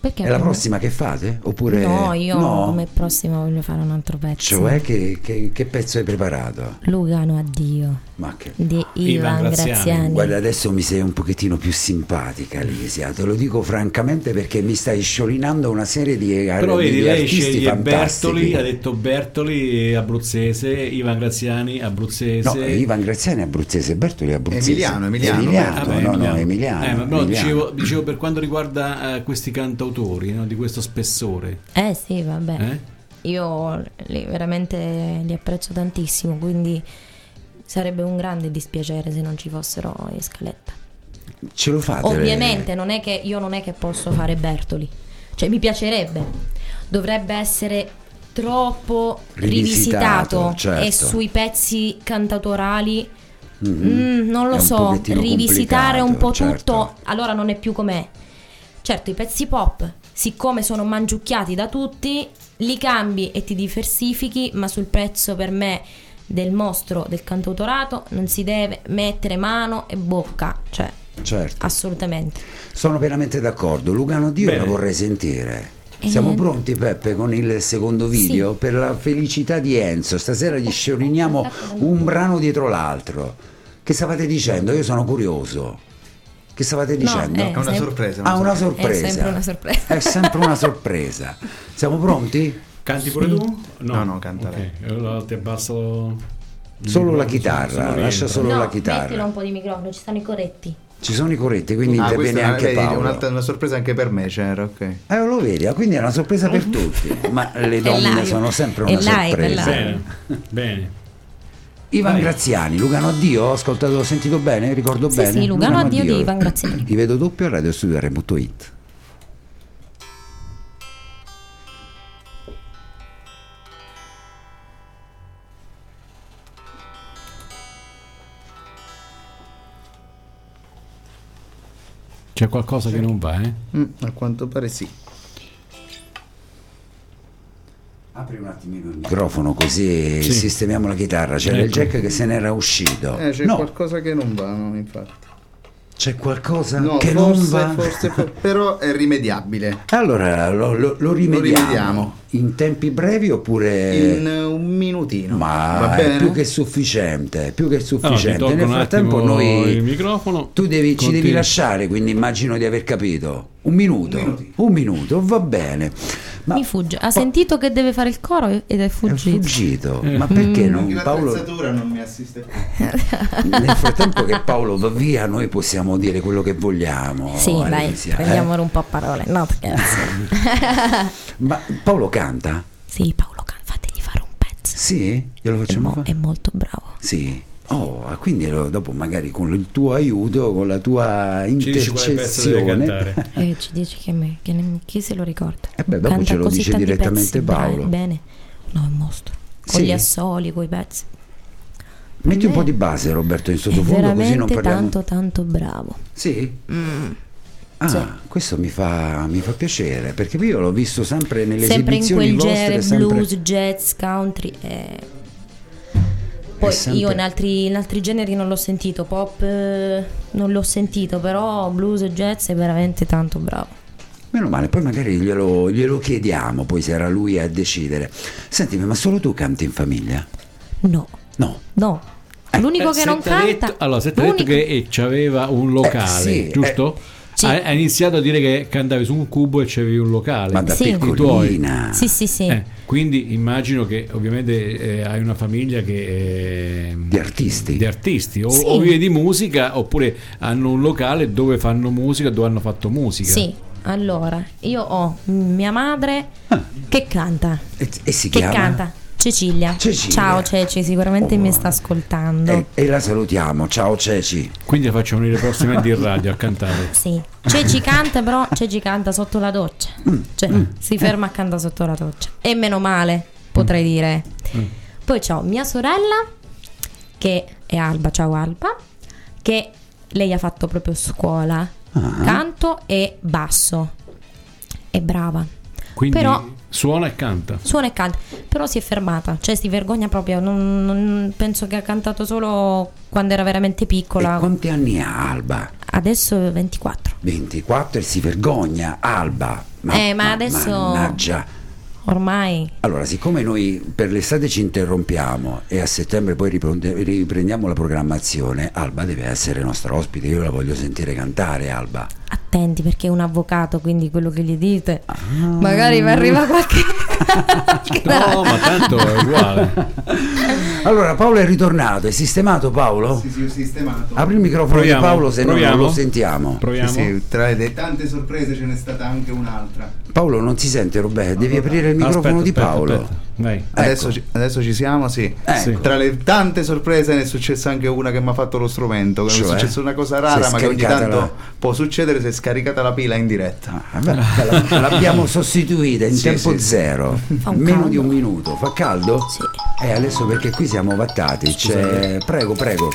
Perché È la prossima che fate? Oppure No, io no? come prossima voglio fare un altro pezzo. Cioè, che, che- che pezzo hai preparato? Lugano addio Ma che... di Ivan Ivan Graziani. Graziani. Guarda, adesso mi sei un pochettino più simpatica, Lisia. Te lo dico francamente perché mi stai sciorinando una serie di, Però di vedi, lei artisti sceglie fantastici. Bertoli, ha detto Bertoli abruzzese, Ivan Graziani abruzzese. No, Ivan Graziani abruzzese, Bertoli è abruzzese. Emiliano, Emiliano, Emiliano, Vabbè, no, no, Emiliano. Emiliano. Eh, ma no, Emiliano. dicevo, dicevo per quanto riguarda eh, questi cantautori no, di questo spessore. Eh sì, vabbè. eh? Io li, veramente li apprezzo tantissimo, quindi sarebbe un grande dispiacere se non ci fossero in scaletta. Ce lo fate? Ovviamente non è che io non è che posso fare Bertoli. Cioè mi piacerebbe. Dovrebbe essere troppo Rivisitato, rivisitato, certo. e sui pezzi cantautorali Mhm. mm, non lo so, rivisitare un po' complicato, tutto, certo. allora non è più com'è. Certo, i pezzi pop, siccome sono mangiucchiati da tutti, li cambi e ti diversifichi, ma sul pezzo per me del mostro del cantautorato non si deve mettere mano e bocca, cioè Certo. assolutamente. Sono pienamente d'accordo. Lugano Dio Bene. la vorrei sentire. Eh, Siamo pronti Peppe con il secondo video Sì. per la felicità di Enzo. Stasera gli scioriniamo un brano dietro l'altro. Che stavate dicendo? Io sono curioso. Che stavate dicendo? eh, È una Sem- sorpresa. Ah, una sorpresa. È sempre una sorpresa. È sempre una sorpresa. Siamo pronti? Canti pure tu? No, no, canta Ok, lei. allora ti abbasso Solo la chitarra, lascia solo no, la chitarra. mettilo un po' di microfono, ci stanno i coretti. Ci sono i corretti, quindi Ah, interviene è anche vedi, Paolo. un'altra- una sorpresa anche per me c'era, ok. Eh, lo vedi, ah, quindi è una sorpresa per tutti. Ma le donne sono sempre È una live, è sorpresa. Bene, bene. Ivan Vai. Graziani, Lugano Addio, ho ascoltato, ho sentito bene, ricordo Sì, bene. sì, Lugano Addio di Ivan Graziani. Ti vedo doppio a Radio Studio Re.it. C'è qualcosa che non va, eh? Mm, a quanto pare sì. Apri un attimino il microfono così Sì. sistemiamo la chitarra. C'era il Ecco. jack che se n'era uscito. Eh, c'è no, qualcosa che non va, no, infatti. C'è qualcosa No, che non forse, va? forse, for- però è rimediabile. Allora lo, lo- lo rimediamo. rimediamo. in tempi brevi oppure... In eh, un minutino. Ma Va è bene? più che sufficiente, più che Allora, sufficiente. tolgo Nel frattempo noi... il microfono. Tu devi- ci devi lasciare, quindi immagino di aver capito. Un minuto, Un un minuto, va bene. Ma Mi fugge. Ha sentito che deve fare il coro ed è è fuggito. fuggito. Eh. Ma perché Anche non Paolo? non mi assiste più. Nel frattempo che Paolo va via, noi possiamo dire quello che vogliamo. Sì, dai, Alicia, eh? prendiamolo un po' a parole. No. Ma Paolo canta? sì, Paolo, can- fategli fare un pezzo. Sì? Glielo È, facciamo mo- fare? è molto bravo. Sì. Oh, quindi lo- dopo magari con il tuo aiuto, con la tua Ci dici intercessione. cantare. E ci dice che, me, che ne- chi se lo ricorda. Eh beh, dopo Canta ce lo così dice direttamente pezzi, bra- Paolo. Bene. No, è un mostro. Con Sì? gli assoli, con i pezzi. Metti un Eh. po' di base, Roberto, in sottofondo, così non veramente parliamo. tanto, tanto bravo. Sì? Ah, Sì. questo mi fa, mi fa piacere perché io l'ho visto sempre nelle sempre in esibizioni quel vostre. genere sempre- blues, jazz, country. eh. Poi sempre- io in altri, in altri generi non l'ho sentito, pop eh, non l'ho sentito, però blues e jazz è veramente tanto bravo. Meno male, poi magari glielo, glielo chiediamo, poi sarà lui a decidere. Sentimi, ma solo tu canti in famiglia? No, No. no. L'unico Eh, che non canta. detto- allora, se ti ha detto l'unico- che c'aveva un locale, sì, giusto? Sì. Ha, ha iniziato a dire che cantavi su un cubo e c'avevi un locale. Ma da Sì. piccolina. Sì, sì, sì. Eh, quindi immagino che ovviamente eh, hai una famiglia che è Di artisti. di artisti o, Sì. o vive di musica oppure hanno un locale dove fanno musica, dove hanno fatto musica. Sì, allora, io ho mia madre che canta. E, e si Che chiama? canta? Cecilia. Cecilia. Ciao Ceci, sicuramente Oh. mi sta ascoltando. E, e la salutiamo. Ciao Ceci. Quindi la facciamo venire prossimamente in radio a cantare. Sì, Ceci canta però Ceci canta sotto la doccia. Mm. Cioè, si ferma a cantare sotto la doccia. E meno male, potrei dire. Poi ho mia sorella, che è Alba, ciao Alba, che lei ha fatto proprio scuola, Ah. canto e basso. È brava. Quindi Però- suona e canta. Suona e canta, però si è fermata, cioè si vergogna proprio. Non, non- penso che ha cantato solo quando era veramente E piccola. quanti anni ha Alba? Adesso 24. 24 e si vergogna. Alba. Eh, ma adesso- Mannaggia. Ormai Allora, siccome noi per l'estate ci interrompiamo e a settembre poi riprendiamo la programmazione, Alba deve essere nostra ospite. Io la voglio sentire cantare, Alba. attenti perché è un avvocato, quindi quello che gli dite, Ah. magari mi arriva qualche. No, ma tanto è uguale. Allora, Paolo è ritornato, è sistemato Paolo? Sì, sì, ho sistemato. Apri il microfono Proviamo, di Paolo se no proviamo. non lo sentiamo. Proviamo. Sì, sì, tra le tante sorprese ce n'è stata anche un'altra. Paolo non si sente Roberto, devi aprire il microfono Aspetta, di aspetta, Paolo. aspetta. Vai. Adesso, Ecco. ci, adesso ci siamo, sì. Ecco. Tra le tante sorprese ne è successa anche una che mi ha fatto lo strumento. Che Cioè? è successa una cosa rara, ma che ogni tanto la- può succedere se è scaricata la pila in diretta. Ah, l'abbiamo sostituita in Sì, tempo sì, zero, meno caldo. di un minuto. Fa caldo? Sì. Eh, adesso perché qui siamo vattati. C'è... Prego, prego.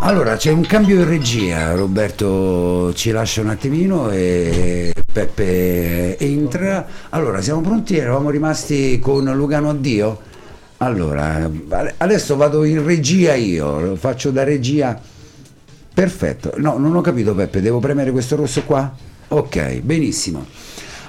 Allora, c'è un cambio in regia. Roberto ci lascia un attimino e Peppe entra. Allora, siamo pronti? Eravamo rimasti con Lugano Addio? Allora, adesso vado in regia io, faccio da regia. Perfetto. No, non ho capito Peppe, devo premere questo rosso qua? Ok, benissimo.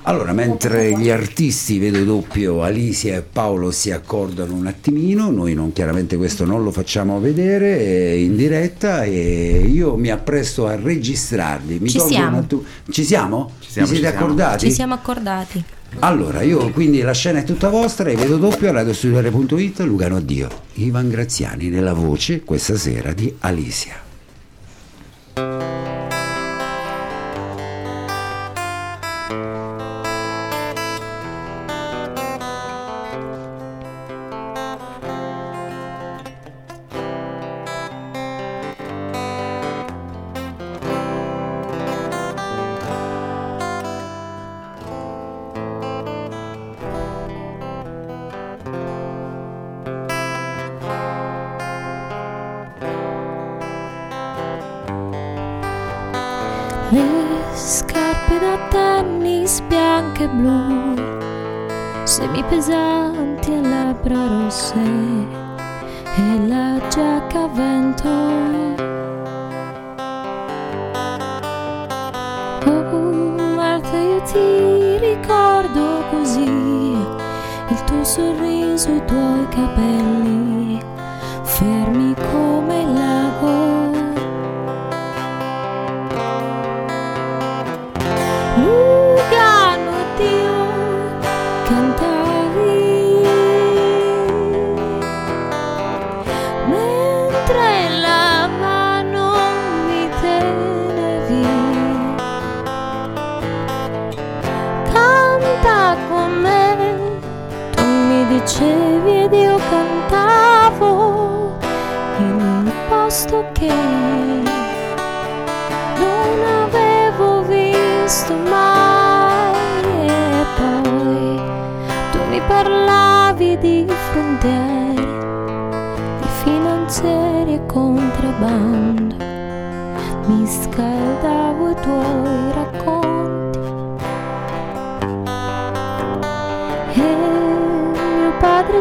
Allora, mentre gli artisti, vedo doppio, Alicia e Paolo si accordano un attimino, noi non, chiaramente questo non lo facciamo vedere eh, in diretta e io mi appresto a registrarli. Mi Ci tolgo siamo. attu- Ci siamo? Ci siamo, Vi siete ci siamo. accordati? Ci siamo accordati. Allora, io quindi la scena è tutta vostra e vedo doppio a radiostudiare.it Lugano Addio. Ivan Graziani nella voce questa sera di Alicia.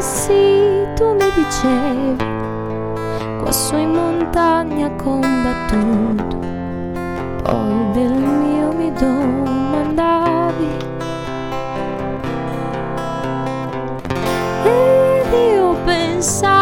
Sì tu mi dicevi quassù in montagna combattuto poi del mio mi domandavi. Ed io pensavo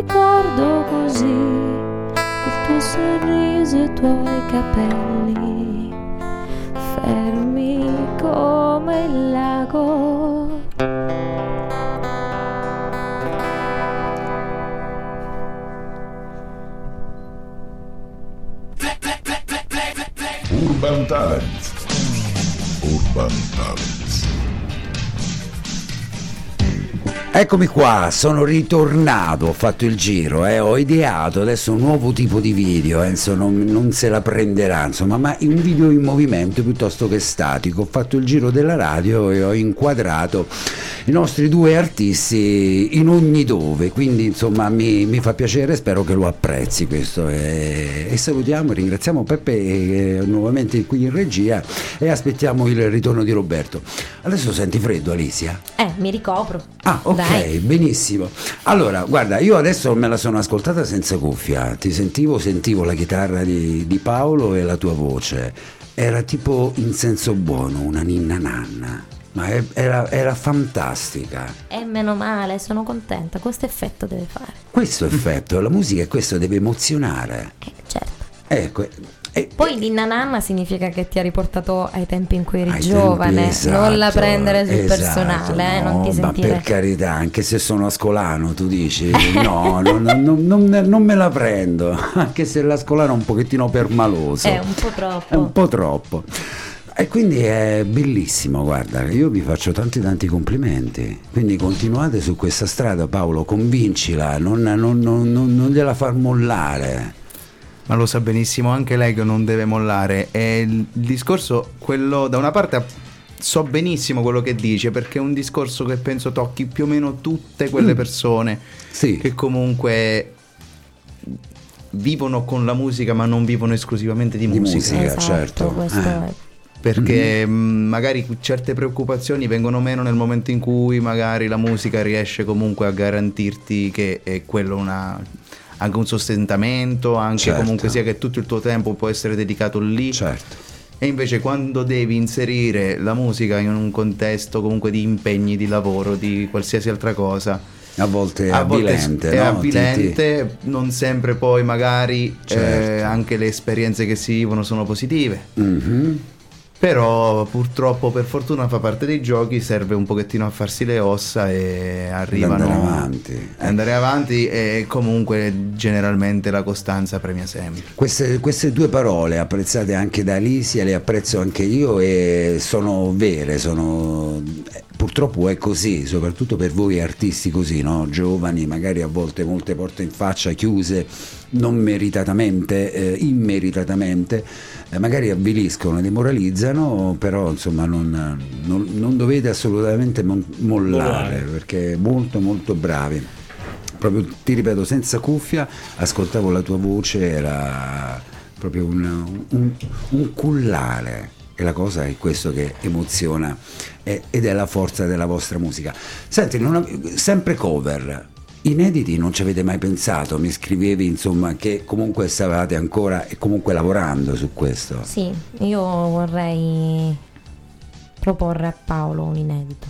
ricordo così il tuo sorriso e i tuoi capelli Eccomi qua, sono ritornato, ho fatto il giro, eh, ho ideato adesso un nuovo tipo di video, Enzo non, non se la prenderà, insomma, ma un video in movimento piuttosto che statico. Ho fatto il giro della radio e ho inquadrato i nostri due artisti in ogni dove, quindi insomma mi, mi fa piacere, spero che lo apprezzi questo. E, e salutiamo e ringraziamo Peppe eh, nuovamente qui in regia e aspettiamo il ritorno di Roberto. Adesso senti freddo Alicia? Eh, mi ricopro. Ah, ok, Dai. Benissimo. Allora, guarda, io adesso me la sono ascoltata senza cuffia, ti sentivo, sentivo la chitarra di, di Paolo e la tua voce. Era tipo in senso buono, una ninna nanna, ma era, era fantastica. E meno male, sono contenta. Questo effetto deve fare. Questo effetto, la musica è questo, deve emozionare. Eh, certo. Ecco, e- Poi l'inna nanna significa che ti ha riportato ai tempi in cui eri giovane. tempi, non la esatto, prendere sul esatto, personale, eh, non ti no, Ma sentire. per carità, anche se sono ascolano, tu dici no, no, no, no, non, non me la prendo, anche se l'ascolano è un pochettino permaloso. È un po' troppo. È un po' troppo. E quindi è bellissimo, guarda, io vi faccio tanti tanti complimenti. Quindi continuate su questa strada, Paolo, convincila, non, non, non, non, non gliela far mollare. Ma lo sa benissimo anche lei che non deve mollare. E il, discorso, quello da una parte so benissimo quello che dice, perché è un discorso che penso tocchi più o meno tutte quelle persone Sì. che comunque vivono con la musica ma non vivono esclusivamente di, Di musica. musica. esatto, certo. questo Eh. è. Perché Mhm. mh, magari certe preoccupazioni vengono meno nel momento in cui magari la musica riesce comunque a garantirti che è quello una, anche un sostentamento, anche Certo. comunque sia che tutto il tuo tempo può essere dedicato lì. Certo. E invece quando devi inserire la musica in un contesto comunque di impegni, di lavoro, di qualsiasi altra cosa, A volte è a volte avvilente, è no? avvilente, non sempre poi magari Certo. eh, anche le esperienze che si vivono sono positive. Ti- Mhm. Però purtroppo per fortuna fa parte dei giochi, serve un pochettino a farsi le ossa e arrivano andare avanti. andare avanti e comunque generalmente la costanza premia sempre. Queste, queste due parole apprezzate anche da Alicia, le apprezzo anche io e sono vere, sono, purtroppo è così, soprattutto per voi artisti così, no? giovani, magari a volte molte porte in faccia chiuse, non meritatamente, eh, immeritatamente, eh, magari avviliscono, demoralizzano, però insomma non, non- non dovete assolutamente mon- mollare, perché molto molto bravi. Proprio ti ripeto senza cuffia ascoltavo la tua voce era proprio un, un, un cullare e la cosa è questo che emoziona eh, ed è la forza della vostra musica senti ave- sempre cover inediti non ci avete mai pensato mi scrivevi insomma che comunque stavate ancora e comunque lavorando su questo Sì, io vorrei proporre a Paolo un inedito.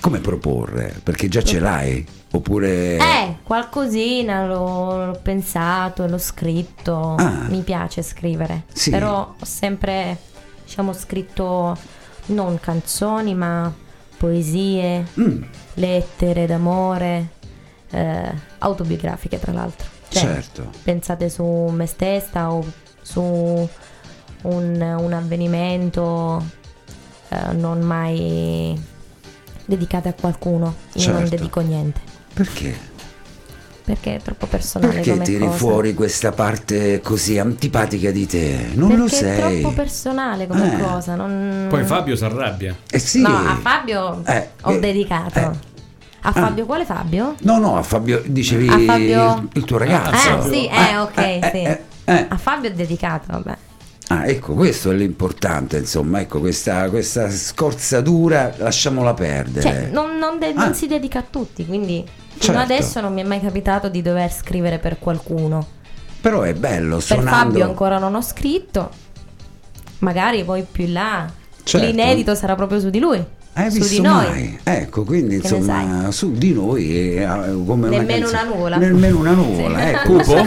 come proporre perché già ce l'hai oppure Eh, qualcosina l'ho, l'ho pensato, l'ho scritto. Ah. Mi piace scrivere. Sì. Però ho sempre, diciamo, scritto non canzoni, ma poesie, Mm, lettere d'amore, eh, autobiografiche tra l'altro. Cioè, certo pensate su me stessa o su un, un avvenimento eh, non mai dedicate a qualcuno. Io non Certo. dedico niente. perché? Perché è troppo personale Perché come tiri cosa. fuori questa parte così antipatica di te? Non Perché lo è sei. troppo personale come Eh. cosa. non- Poi Fabio si arrabbia. Eh sì. No, a Fabio Eh, ho eh, dedicato. eh. A Fabio, quale Fabio? No, no, a Fabio dicevi A Fabio- il, il tuo ragazzo. Ah, sì, eh, ok, sì. eh, eh. A Fabio ho dedicato, vabbè. Ah, ecco, questo è l'importante, insomma, ecco, questa, questa scorzatura lasciamola perdere. Cioè, non, non de- non Ah. si dedica a tutti, quindi fino Certo. adesso non mi è mai capitato di dover scrivere per qualcuno. Però è bello, Per suonando... Fabio ancora non ho scritto. Magari poi più in là. Certo. L'inedito sarà proprio su di lui. Hai su visto di noi. mai? Ecco, quindi insomma, su di noi eh, come Nemmeno canzone- una nuvola. Nemmeno una nuvola, Sì. ecco. Cupo?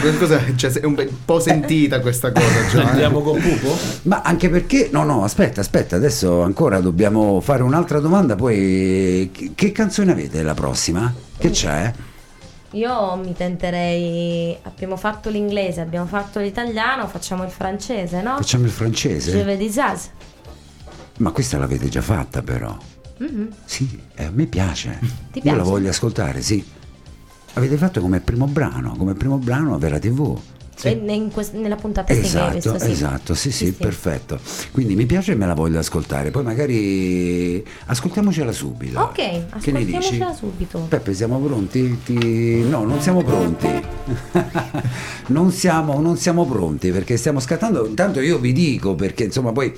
Qualcosa- cioè, è un po' sentita questa cosa già. eh. Andiamo con Pupo? Ma anche perché, no, no, aspetta, aspetta, adesso ancora dobbiamo fare un'altra domanda. Poi, che, canzone avete la prossima? Che c'è? Io mi tenterei. Abbiamo fatto l'inglese, abbiamo fatto l'italiano, facciamo il francese, no? Facciamo il Je francese? veux des as. Ma questa l'avete già fatta, però. Mhm. Sì, eh, a me piace. Ti Io piace? la voglio ascoltare, sì. Avete fatto come primo brano, come primo brano Vera TV. E in quest- nella puntata sì, che hai Esatto, visto, sì. esatto, sì, sì, perfetto. Quindi mi piace e me la voglio ascoltare. Poi magari ascoltiamocela subito. Ok, Che ne dici? subito. Peppe, siamo pronti? Ti- No, non siamo pronti. non, siamo, non siamo pronti perché stiamo scattando. Intanto io vi dico perché insomma poi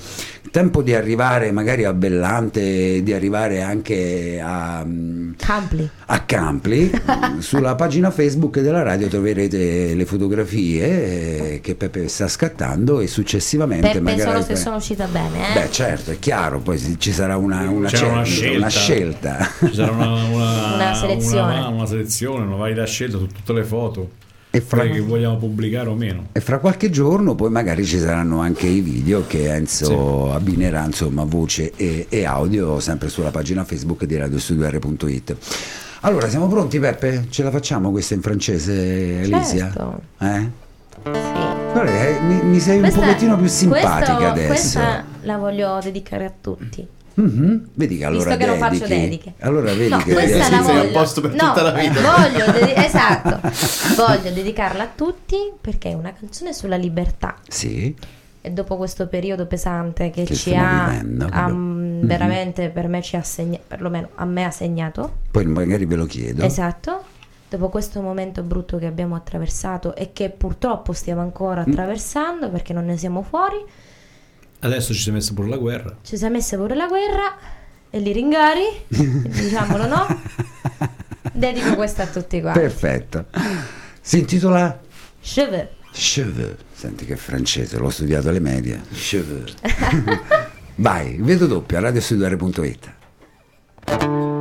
tempo di arrivare magari a Bellante, di arrivare anche a, Campli. a Campli. Sulla pagina Facebook della radio troverete le fotografie eh, che Peppe sta scattando e successivamente Peppe magari... solo se sono uscita bene, eh? Beh certo, è chiaro, poi ci sarà una, una, C'era una scelta, una scelta. Ci sarà una, una, Una selezione. Una, una selezione, una valida scelta su tutte le foto. E fra- che vogliamo pubblicare o meno. E fra qualche giorno poi magari ci saranno anche i video che Enzo abbinerà, insomma, voce e, e audio sempre sulla pagina Facebook di radiostudio.it. Allora, siamo pronti Peppe? Ce la facciamo questa in francese, Alicia? Certo. Eh? Sì. Guarda, eh, mi, mi sei Questa- un pochettino più simpatica questo- adesso. Questa la voglio dedicare a tutti. Mm-hmm. Vedi che allora Visto che dedichi, non faccio dediche. Allora vedi no, che questa la voglio. posto per no, tutta la vita. Voglio dedi- esatto. voglio dedicarla a tutti perché è una canzone sulla libertà. Sì. E dopo questo periodo pesante che, che ci ha, ha mm, mm-hmm. veramente per me ci ha segnato, perlomeno a me ha segnato. Poi magari ve lo chiedo. Esatto. Dopo questo momento brutto che abbiamo attraversato e che purtroppo stiamo ancora mm. attraversando mm. perché non ne siamo fuori Adesso ci si è messa pure la guerra. Ci si è messa pure la guerra e li ringari, diciamolo no. Dedico questa a tutti quanti. Perfetto. Si intitola Cheveux. Cheveux. Senti che è francese, l'ho studiato alle medie. Cheveux. Vai, vedo doppia, radiostudiare.it.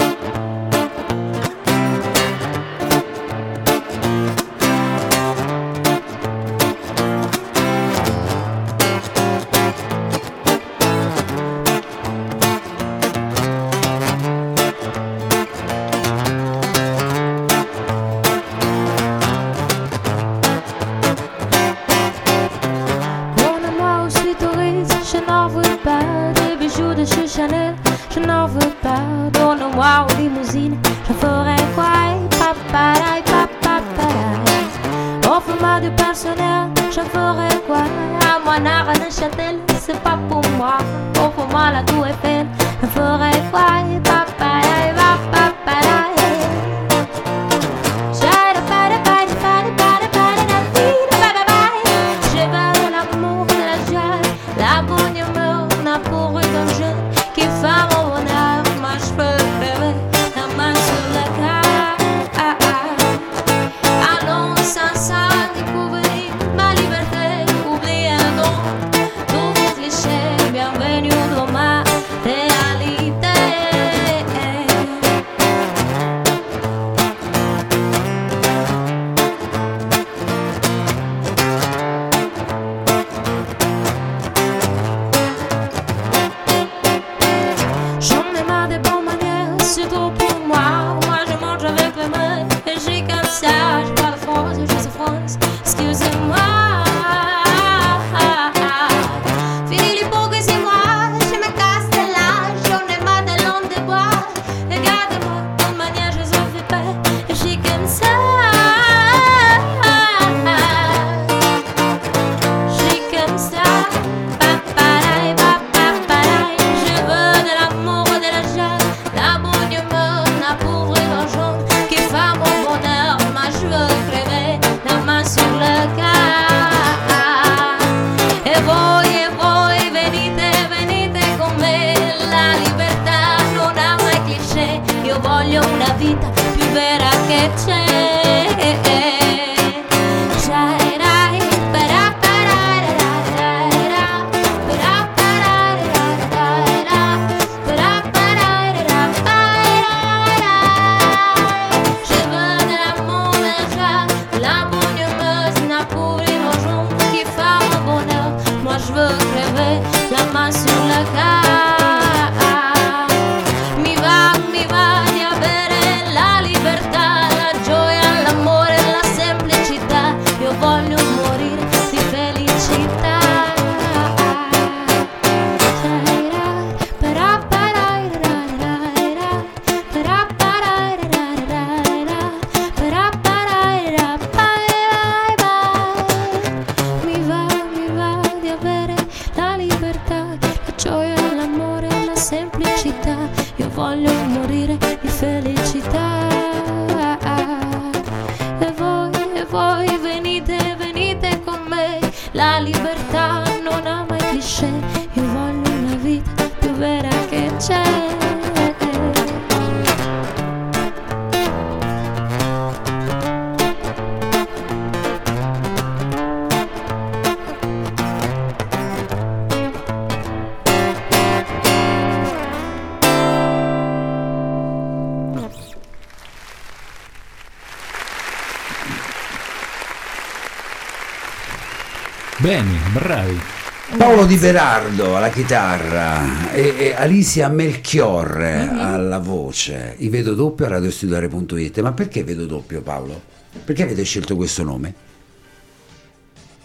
Di Berardo alla chitarra e, e Alicia Melchiorre mm-hmm. alla voce. I vedo doppio a radiostudiare.it. Ma perché vedo doppio Paolo? Perché avete scelto questo nome?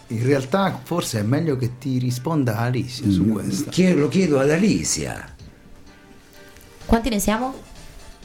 In realtà forse è meglio che ti risponda Alicia su mm, questo. lo chiedo ad Alicia. Quanti ne siamo?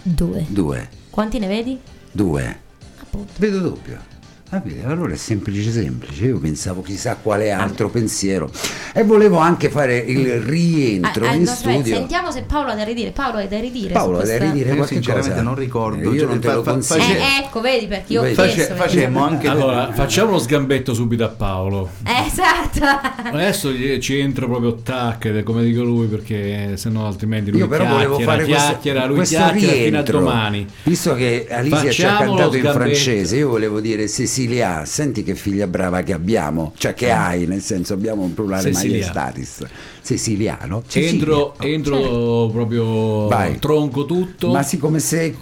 Due. Due. Quanti ne vedi? Due. Appunto. Vedo doppio. Ah, Vabbè, Allora è semplice semplice, io pensavo chissà quale ah. altro allora. pensiero e volevo anche fare il rientro Ah, ah, in no, studio. sentiamo se Paolo ha da ridire. Paolo hai da ridire. Paolo, hai da ridire Io sinceramente cosa? non ricordo, Eh, Io non te lo fa- fa- consiglio. Eh, ecco, vedi perché io. Face- facemmo anche Allora, facciamo uno sgambetto subito a Paolo. Eh, esatto. Adesso ci entro proprio tac, come dico lui, perché sennò altrimenti lui Io però volevo chiacchiera, fare questo, chiacchiera, lui questo chiacchiera fino a rientro. domani. Visto che Alicia ci ha lo cantato in francese, io volevo dire Cecilia, senti che figlia brava che abbiamo, cioè che hai, nel senso abbiamo un plurale Cecilia. Maiestatis. Siciliano. Entro, Cecilia. entro proprio Vai. tronco tutto. Ma siccome sei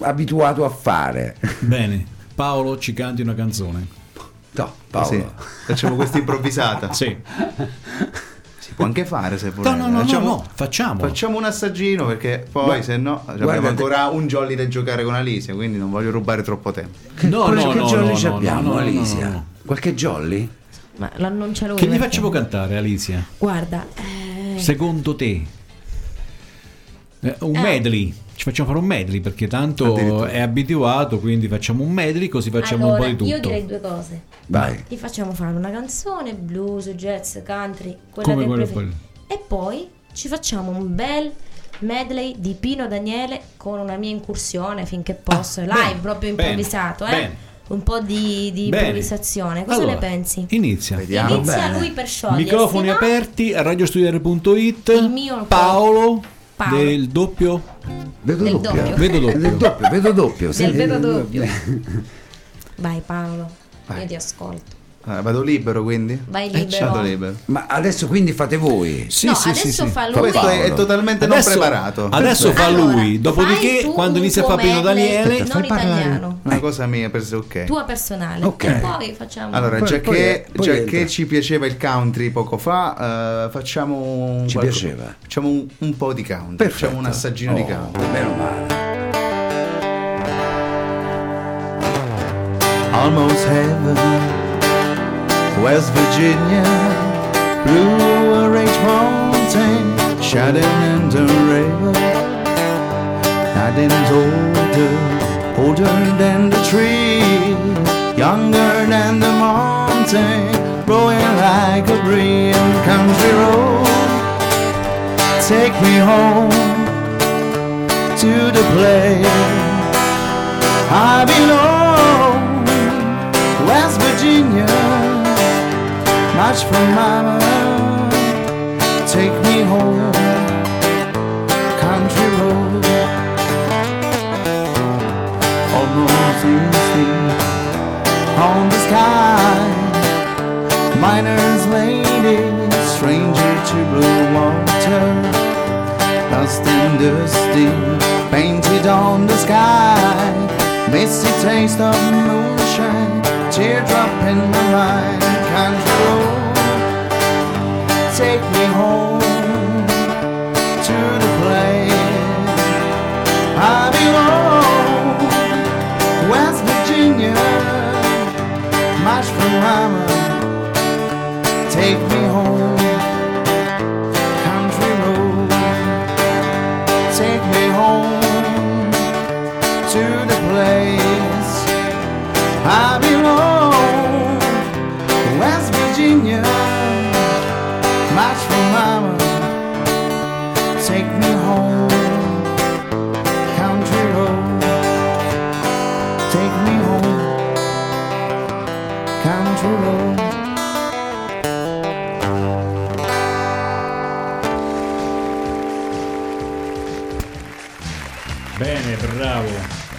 abituato a fare. Bene, Paolo ci canti una canzone. No, Paolo. Sì, facciamo questa improvvisata. Sì. Si può anche fare se No, volete. no, no, no, facciamo, no, facciamo. facciamo un assaggino perché poi Guarda- se no abbiamo ancora un jolly da giocare con Alicia, quindi non voglio rubare troppo tempo. No, no, che no, jolly no, ci no, abbiamo, no, no, no, Alicia? no. Qualche jolly? Ma l'annuncia lui. Che gli perché- facciamo cantare, Alicia? Guarda, eh, Secondo te? Eh, un Eh. medley. Ci facciamo fare un medley perché tanto è abituato, quindi facciamo un medley così facciamo allora, un po' di Io tutto. direi due cose. Vai. Gli facciamo fare una canzone, blues, jazz, country, quella Come che quello preferi- poi. E poi ci facciamo un bel medley di Pino Daniele con una mia incursione finché posso, live, bene, proprio bene, improvvisato, eh? bene. Un po' di, di improvvisazione. Cosa Allora, ne pensi? Inizia. Vediamo. Inizia bene. lui per sciogliersi. Microfoni no? aperti a radiostudiare.it. Il mio- Paolo, Paolo. del doppio. Vedo Del doppio. doppio. Vedo doppio. Del doppio, vedo doppio. Del vedo doppio. Vai Paolo, Vai. io ti ascolto. Ah, vado libero quindi? Vai Eh, libero. Vado libero. Ma adesso quindi fate voi. Sì, no, sì, adesso sì. fa lui. Questo è, è totalmente Adesso, non preparato. adesso fa Allora, lui, dopodiché quando inizia a fare Pino medley, Daniele, Aspetta, non italiano, Una cosa mia per se ok. tua personale. Ok. E poi facciamo Allora, Poi- già, poi- che, poi già che ci piaceva il country poco fa, eh, facciamo un, Ci qualco- piaceva? Facciamo un, un po' di country. Perfetto. Facciamo un assaggino di Oh, country. Meno male. Almost heaven, West Virginia, Blue Ridge Mountain, the river. Nothing's older, older than the tree, younger than the mountain, growing like a green country road. Take me home to the place I belong, West Virginia, much from mama. Take me home, country road, almost instinct on the sky. Miner's lady, stranger to blue water, dust and dusty, painted on the sky. Misty taste of moonshine, teardrop in my mind. Country road, take me home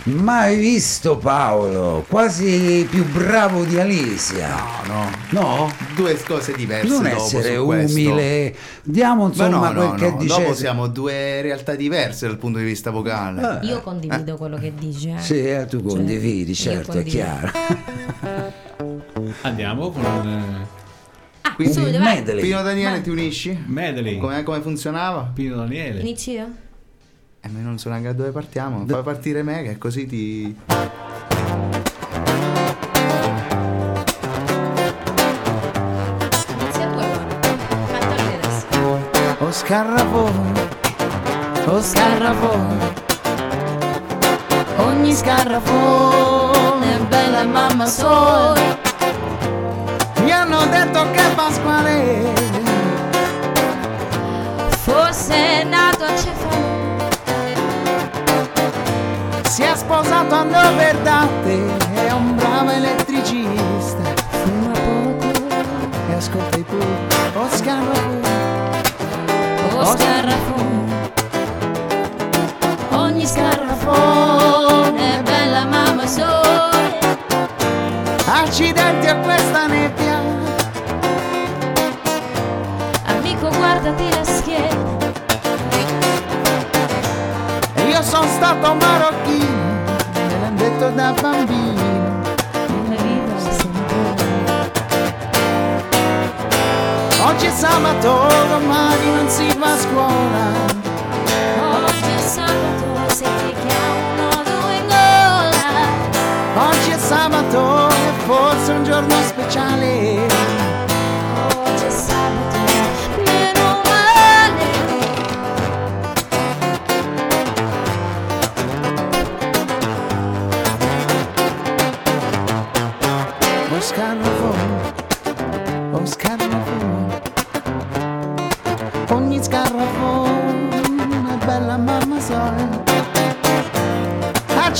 Mai visto Paolo, quasi più bravo di Alicia. No, No? due cose diverse. Non dopo essere questo. umile. Diamo Ma insomma no, no, quel che no, dice. dopo siamo due realtà diverse dal punto di vista vocale. Eh, Io condivido quello che dice. eh. Sì, eh, tu Cioè, condividi, io certo, è chiaro. Andiamo con eh, Ah, Quindi vai. Pino Daniele, Ma- ti unisci? medley. Come, come funzionava? Pino Daniele. Inizio io? Eh, io non so neanche da dove partiamo. Fai partire me che così ti. Oh scarrafone, oh scarrafone, Ogni scarafone è bella mamma sola. Mi hanno detto che Pasquale Forse è nato si è sposato a nove date, è un bravo elettricista. Fuma poco e ascolta i pur, o scarafone. o scarafone Ogni scarafone è bella mamma sola Accidenti a questa nebbia, Amico guardati la schiena sono stato marocchino, me l'han detto da bambino. Oggi è sabato, domani non si va a scuola. Oggi è sabato se ti chiamo nodo in gola Oggi è sabato e forse un giorno speciale.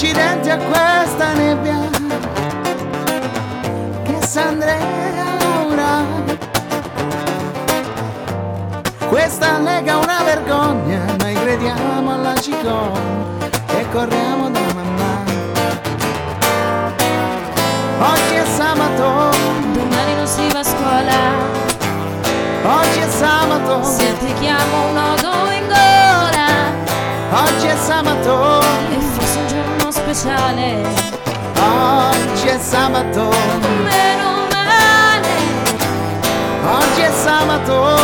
Accidenti a questa nebbia che s'andrea Laura. Questa lega è una vergogna, noi crediamo alla cicogna e corriamo da mamma. Oggi è sabato, Domani non si va a scuola. Oggi è sabato, Se ti chiamo un nodo in gola. Oggi è sabato, speciale. Oggi è sabato, Meno male. Oggi è sabato,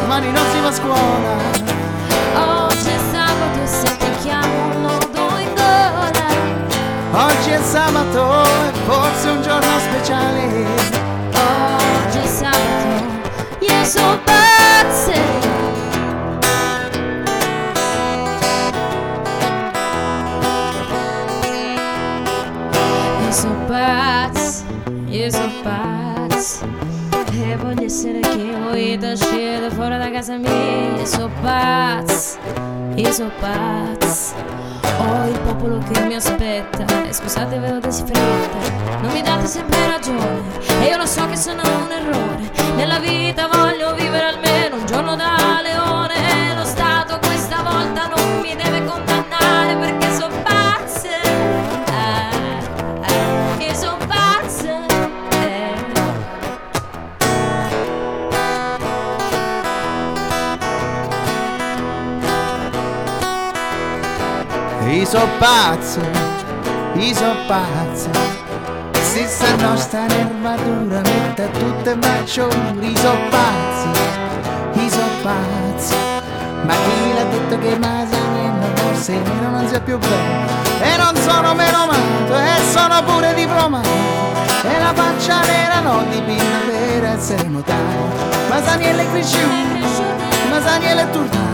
domani non si va a scuola, Oggi è sabato se ti chiamo un nodo in gola. Oggi è sabato e forse un giorno speciale. Oggi è sabato Io sono essere chi vuoi uscire fuori da casa mia. Io sono pazza Io sono pazza Ho il popolo che mi aspetta. E scusate vedo si fretta Non mi date sempre ragione. E io lo so che sono un errore. Nella vita voglio vivere almeno un giorno da leone so pazzo, io so pazzo. Se sta nostra nervatura mette tutte io so pazzo, io so pazzo. Ma chi l'ha detto che Masanello forse nero non sia più bello? E non sono meno amato, e sono pure diplomato. E la faccia nera non dipinta per essere notato. Masaniello è cresciuto, Masaniello è tornato.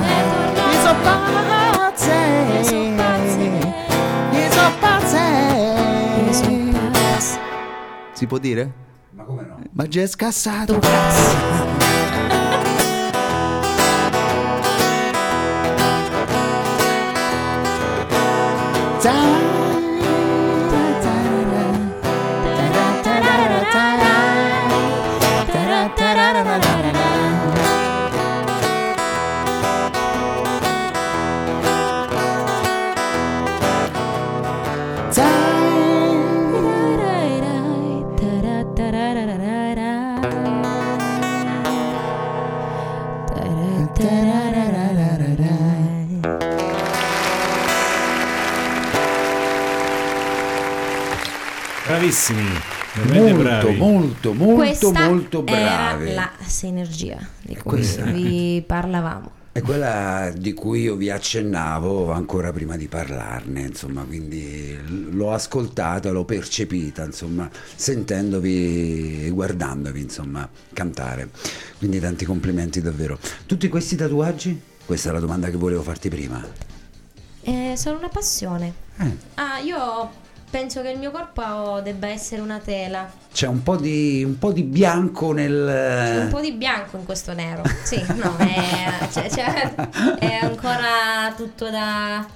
Io so pazzo, Io so pazza io so pazzo. Io so pazza Si può dire? Ma come no? Ma già è scassato. Tu Bravissimi, veramente Molto, bravi. molto, molto, Questa molto bravi. era la sinergia di cui Questa- vi parlavamo. È quella di cui io vi accennavo ancora prima di parlarne, insomma, quindi l'ho ascoltata, l'ho percepita, insomma, sentendovi e guardandovi, insomma, cantare. Quindi tanti complimenti davvero. Tutti questi tatuaggi? Questa è la domanda che volevo farti prima. È solo una passione. Eh, Ah, io penso che il mio corpo debba essere una tela. c'è un po' di, un po' di bianco C'è nel... un po' di bianco in questo nero. Sì, no, è, cioè- cioè, è ancora tutto da,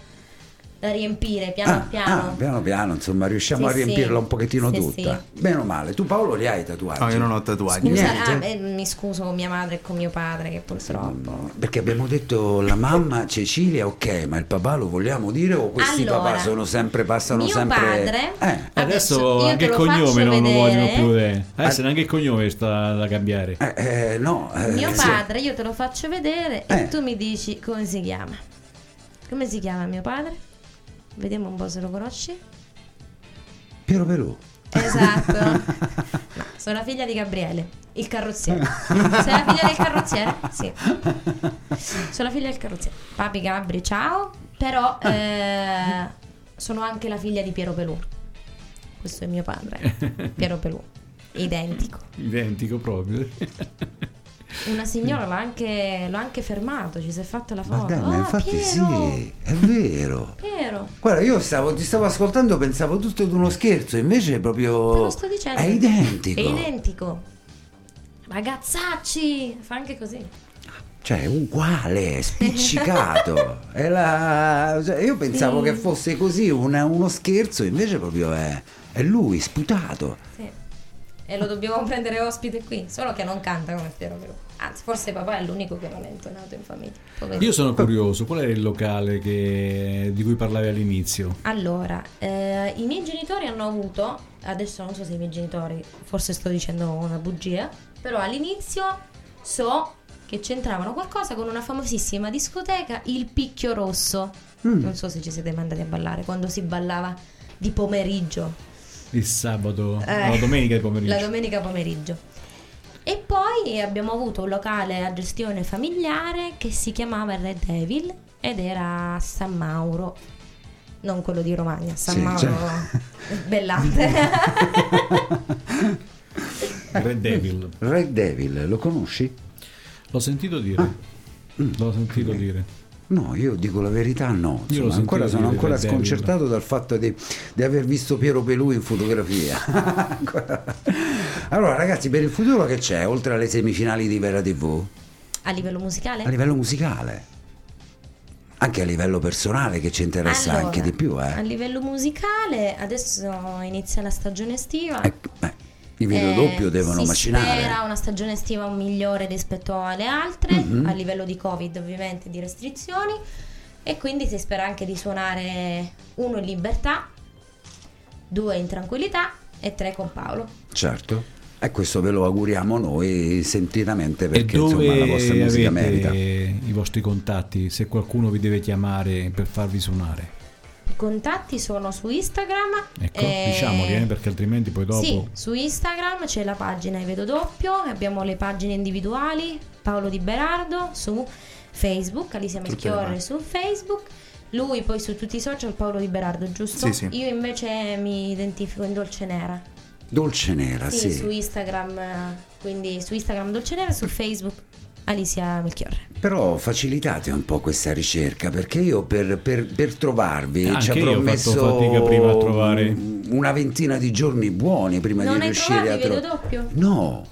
da riempire piano Ah, piano. ah, piano piano, insomma, riusciamo Sì, a riempirla sì. un pochettino Sì, tutta. Bene o male. Tu Paolo li hai tatuaggi? No, io non ho tatuaggi. Scusa, niente. ah, beh, mi scuso con mia madre e con mio padre che purtroppo. No, Perché abbiamo detto la mamma Cecilia, ok, ma il papà lo vogliamo dire o questi Allora, papà sono sempre, passano mio sempre... padre- Eh, Adesso io anche il cognome non lo vogliono vedere. più. eh. Adesso neanche il cognome sta da cambiare. eh, eh, no. eh, Mio sì. padre, io te lo faccio vedere Eh. e tu mi dici come si chiama. Come si chiama mio padre? Vediamo un po' se lo conosci. Piero Pelù. Esatto. No, sono la figlia di Gabriele, il carrozziere. Sei la figlia del carrozziere? Sì. Sono la figlia del carrozziere. Papi Gabri, ciao. Però eh, sono anche la figlia di Piero Pelù. Questo è mio padre, Piero Pelù. Identico. Identico proprio. Una signora l'ha anche, l'ho anche fermato, ci si è fatta la foto. dai, ma Ah, infatti Piero! sì, è vero. Piero! Guarda, io stavo, ti stavo ascoltando, pensavo tutto ad uno scherzo, invece è proprio... Te lo sto dicendo. È identico. È identico. Ragazzacci! Fa anche così. Cioè, è uguale, spiccicato. È la- cioè, io pensavo Sì. che fosse così una- uno scherzo, invece proprio è, è lui, sputato. Sì. E lo dobbiamo prendere ospite qui, solo che non canta come Piero Pelù. Anzi, forse papà è l'unico che non è intonato in famiglia. Poverino. Io sono curioso, qual era il locale che- di cui parlavi all'inizio? Allora, eh, i miei genitori hanno avuto, adesso non so se i miei genitori, forse sto dicendo una bugia, però all'inizio so che c'entravano qualcosa con una famosissima discoteca, il Picchio Rosso. Non so se ci siete mai andati a ballare, quando si ballava di pomeriggio. Il sabato, Eh, la domenica pomeriggio. La domenica pomeriggio. E poi abbiamo avuto un locale a gestione familiare che si chiamava Red Devil ed era a San Mauro. Non quello di Romagna, San Sì, Mauro cioè- Bellante. Red Devil. Red Devil, lo conosci? L'ho sentito dire. L'ho sentito dire. No, io dico la verità, no. Insomma, ancora, sono ancora sconcertato dal fatto di, di aver visto Piero Pelù in fotografia. Allora, ragazzi, per il futuro che c'è, oltre alle semifinali di Vera TV, a livello musicale? a livello musicale, anche a livello personale che ci interessa Allora, anche di più, A eh. livello musicale, adesso inizia la stagione estiva. Eh, I video Eh, doppio devono si macinare. spera una stagione estiva migliore rispetto alle altre, Mhm. a livello di Covid ovviamente, di restrizioni. E quindi si spera anche di suonare uno in libertà, due in tranquillità e tre con Paolo. Certo. E questo ve lo auguriamo noi sentitamente perché insomma la vostra musica avete merita. i vostri contatti? Se qualcuno vi deve chiamare per farvi suonare. I contatti sono su Instagram. Ecco, e- diciamoli, eh, perché altrimenti poi dopo... Sì, su Instagram c'è la pagina I Vedo Doppio, abbiamo le pagine individuali, Paolo Di Berardo su Facebook, Alicia Melchiorre su Facebook, lui poi su tutti i social Paolo Di Berardo, giusto? Sì, sì. Io invece mi identifico in Dolce Nera. Dolce Nera, Sì, sì. su Instagram, eh, quindi su Instagram Dolce Nera, su Facebook Alicia Melchiorre. Però facilitate un po' questa ricerca perché io per, per- per trovarvi Anche ci avrò io ho fatto messo fatica prima a trovare. una ventina di giorni buoni prima Non di hai riuscire trovato a trovare. Doppio? No.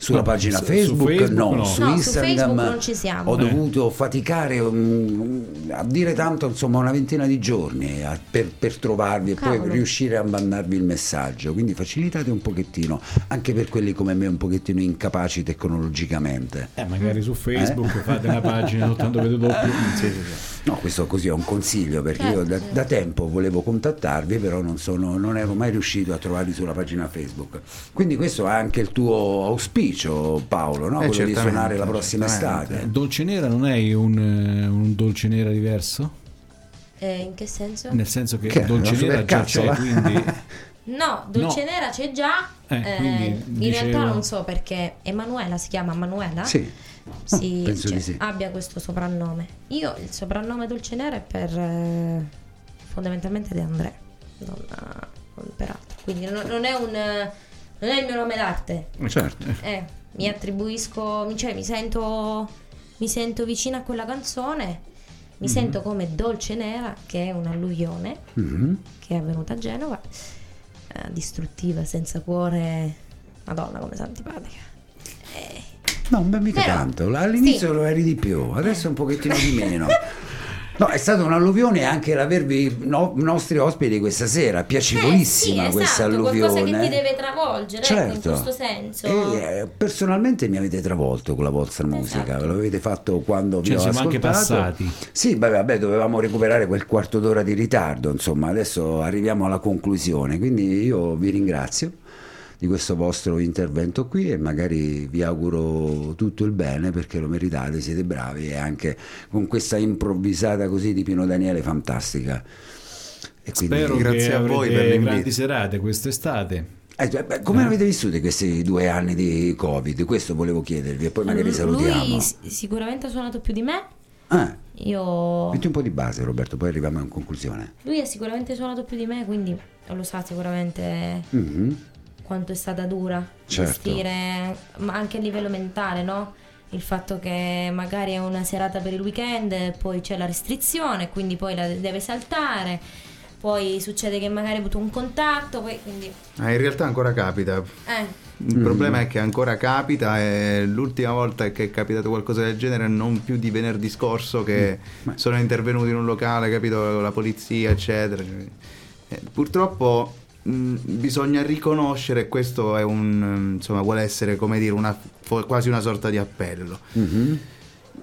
Sulla No, pagina su- su Facebook, Facebook no, no. su No, su Instagram Facebook non ci siamo. ho Eh. dovuto faticare um, a dire tanto, insomma, una ventina di giorni a- per, per trovarvi e poi Cavolo. riuscire a mandarvi il messaggio. Quindi facilitate un pochettino, anche per quelli come me un pochettino incapaci tecnologicamente. Eh, magari su Facebook fate una pagina soltanto vedo doppio. No, questo così è un consiglio perché io da, Certo. da tempo volevo contattarvi, però non, sono, non ero mai riuscito a trovarvi sulla pagina Facebook. Quindi questo è anche il tuo auspicio, Paolo, no? Eh, quello di suonare la prossima estate. Dolce nera non è un, eh, un dolce nera diverso? Eh, in che senso? Nel senso che, Che dolce nera già c'è, quindi... No, Dolce No. Nera c'è già. Eh, eh, in dicevo- realtà non so perché Emanuela si chiama Manuela. Sì, Sì, penso cioè, sì. abbia questo soprannome. Io il soprannome Dolce Nera è per eh, fondamentalmente De André, non, eh, non per altro. Quindi non, non è un eh, non è il mio nome d'arte. certo. Eh, mi attribuisco, mi- cioè mi sento mi sento vicina a quella canzone mi sento come Dolce Nera, che è un'alluvione Mhm. che è avvenuta a Genova, eh, distruttiva, senza cuore, madonna come sono antipatica. Eh, No, beh, mica Però- tanto. All'inizio sì. lo eri di più, adesso un pochettino di meno. No, è stata un'alluvione anche l'avervi no- nostri ospiti questa sera, piacevolissima eh, sì, questa esatto, alluvione. qualcosa che ti deve travolgere, ecco, in Certo. questo senso. E, eh, personalmente mi avete travolto con la vostra musica, Esatto. ve l'avete fatto quando vi Cioè, ho siamo anche ascoltato. passati. Sì, beh, vabbè, dovevamo recuperare quel quarto d'ora di ritardo, insomma, adesso arriviamo alla conclusione, quindi io vi ringrazio di questo vostro intervento qui e magari vi auguro tutto il bene perché lo meritate, siete bravi e anche con questa improvvisata così di Pino Daniele fantastica. E quindi- Spero Grazie a voi per l'invito. grandi serate quest'estate. Eh, cioè, beh, come avete vissuti questi due anni di Covid? Questo volevo chiedervi e poi magari salutiamo. Lui sicuramente ha suonato più di me. Ah, Io... metti un po' di base Roberto, poi arriviamo in conclusione. Lui ha sicuramente suonato più di me, quindi lo sa sicuramente Mhm. Quanto è stata dura Certo. gestire, ma anche a livello mentale, no? Il fatto che magari è una serata per il weekend, poi c'è la restrizione, quindi poi la deve saltare, poi succede che magari hai avuto un contatto, poi quindi... Ah, in realtà ancora capita. Eh, Il problema è che ancora capita e l'ultima volta che è capitato qualcosa del genere non più di venerdì scorso che sono intervenuti in un locale, capito, la polizia, eccetera. Eh, purtroppo mh, bisogna riconoscere, questo è un, insomma, vuole essere come dire una, quasi una sorta di appello. Mhm.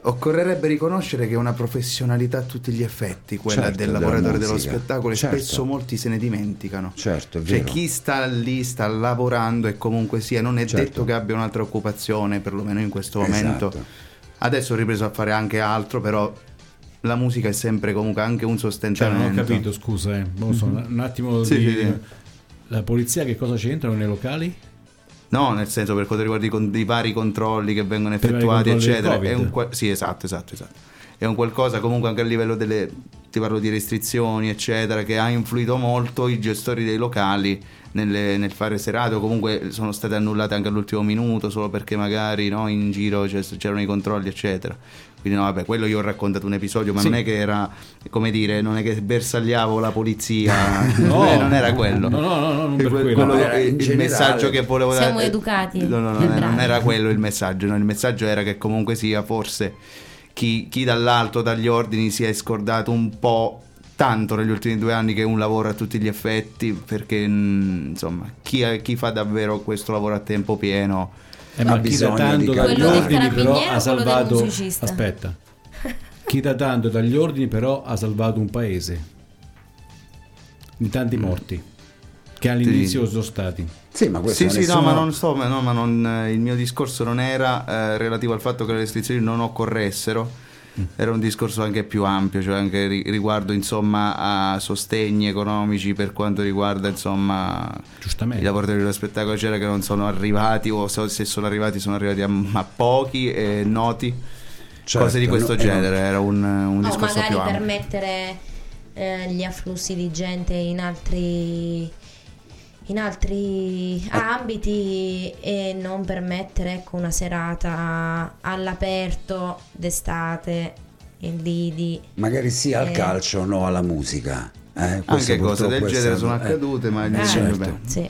Occorrerebbe riconoscere che è una professionalità a tutti gli effetti, quella Certo, del lavoratore dello spettacolo, e Certo. spesso molti se ne dimenticano. Certo, è Cioè, chi sta lì sta lavorando e comunque sia, non è Certo. detto che abbia un'altra occupazione, perlomeno in questo momento. Esatto. Adesso ho ripreso a fare anche altro, però la musica è sempre comunque anche un Cioè, sostentamento. non ho capito, scusa, eh. So, un attimo Sì, di- sì, sì. La polizia che cosa c'entrano nei locali? No, nel senso per quanto riguarda i, con- i vari controlli che vengono Per effettuati, eccetera. È un qua- sì, esatto, esatto, esatto. È un qualcosa comunque anche a livello delle. Ti parlo di restrizioni, eccetera, che ha influito molto i gestori dei locali nelle- nel fare serate o comunque sono state annullate anche all'ultimo minuto solo perché magari no, in giro c'erano i controlli, eccetera. Quindi no, vabbè, quello io ho raccontato un episodio, ma Sì. non è che era, come dire, non è che bersagliavo la polizia, No. Eh, non era quello. No, no, no, no, non per Que- quello. Era il generale. messaggio che volevo dare Siamo educati no, no, no, non era quello il messaggio no, il messaggio era che comunque sia forse chi, chi dall'alto dagli ordini si è scordato un po' tanto negli ultimi due anni che è un lavoro a tutti gli effetti perché mh, insomma chi, chi fa davvero questo lavoro a tempo pieno Eh, ma ha chi da bisogno tanto dagli ordini però ha salvato aspetta. Chi da tanto dagli ordini però ha salvato un paese. Di tanti morti che all'inizio sono stati. Sì, ma questo sì sì nessuno- no ma non sto ma no, ma non, eh, il mio discorso non era eh, relativo al fatto che le restrizioni non occorressero era un discorso anche più ampio, cioè anche ri- riguardo insomma a sostegni economici per quanto riguarda insomma giustamente. i lavoratori dello spettacolo eccetera che non sono arrivati o se sono arrivati sono arrivati a, a pochi e noti. Certo, cose di questo no, eh, genere era un, un o discorso magari più ampio. permettere eh, gli afflussi di gente in altri in altri ambiti e non permettere ecco, una serata all'aperto d'estate in lidi Magari sì al Eh. calcio, no alla musica. Eh, anche cose del genere sono eh. accadute ma Eh, certo. beh, sì.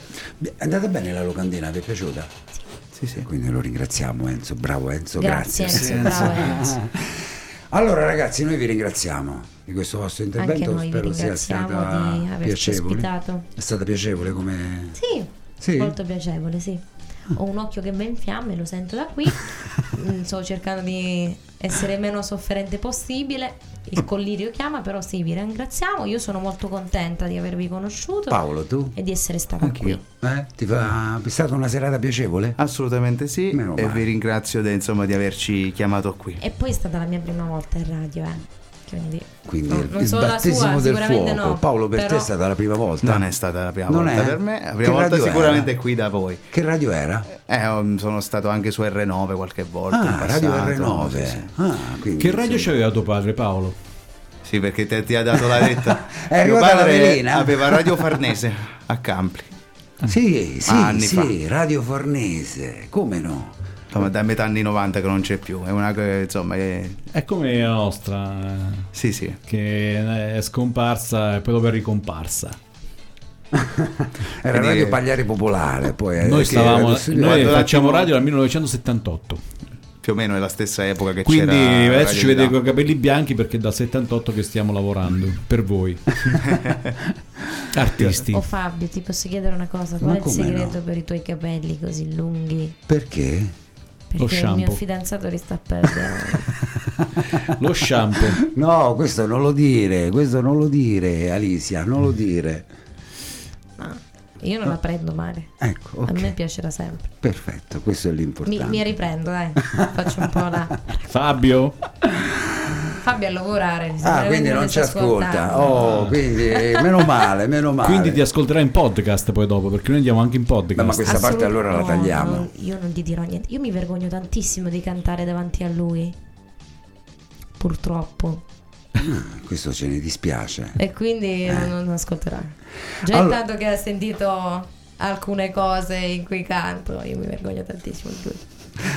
È andata bene la locandina, vi è piaciuta? sì sì Quindi lo ringraziamo Enzo, bravo Enzo, grazie grazie. Enzo, bravo Enzo. Allora ragazzi, noi vi ringraziamo di questo vostro intervento, anche noi vi spero sia ringraziamo stata di averci piacevole. ospitato È stata piacevole come... sì, Sì? molto piacevole sì ho un occhio che va in fiamme lo sento da qui Mm, sto cercando di essere meno sofferente possibile il collirio chiama però sì vi ringraziamo io sono molto contenta di avervi conosciuto Paolo, tu? e di essere stata Anch'io. qui Eh? Ti fa... È stata una serata piacevole? assolutamente sì Meno e male. vi ringrazio de- insomma di averci chiamato qui e poi è stata la mia prima volta in radio eh. Quindi Quindi no, il- non il battesimo sua, del fuoco. no, Paolo, per te però- è stata la prima volta? non è stata la prima Non volta è? per me la Che prima volta radio sicuramente era? qui da voi Che radio era? eh, sono stato anche su R9 qualche volta Ah, Radio passato, R9. sì, sì. Ah, quindi, che radio insomma, c'aveva tuo padre Paolo? Sì, perché te- ti ha dato la retta. È Mio padre aveva Radio Farnese a Campli. Sì, sì, Anni sì, fa. Radio Fornese, come no? Insomma, da metà anni 90 che non c'è più. È una insomma, è... È come la nostra, eh, Sì, sì. che è scomparsa e poi dopo è ricomparsa. Era Quindi- Radio Pagliari Popolare, poi eh, Noi, stavamo, noi facciamo radio dal 1978, Più o meno è la stessa epoca che quindi c'era. adesso ci vedete con i capelli bianchi perché è dal 78 che stiamo lavorando per voi. Artisti. Oh Fabio, ti posso chiedere una cosa? Qual Ma è il segreto no? per i tuoi capelli così lunghi? Perché? Il shampoo. mio fidanzato li sta perdendo. Lo shampoo. No, questo non lo dire, questo non lo dire, Alicia, non lo dire. No, io non la prendo male. Ecco, A me piacerà sempre. perfetto, questo è Mi, l'importante. mi riprendo, dai. Faccio un po' la. Fabio. Fabio a lavorare. Ah, quindi non ci ascolta. Oh, quindi eh, meno male, meno male. Quindi ti ascolterai in podcast poi dopo, perché noi andiamo anche in podcast. Beh, ma questa parte allora la tagliamo. no, io non ti dirò niente. Io mi vergogno tantissimo di cantare davanti a lui. Purtroppo. Questo ce ne dispiace. E quindi non, non ascolterà. Già Eh. Allora- intanto che ha sentito alcune cose in cui canto, io mi vergogno tantissimo di lui.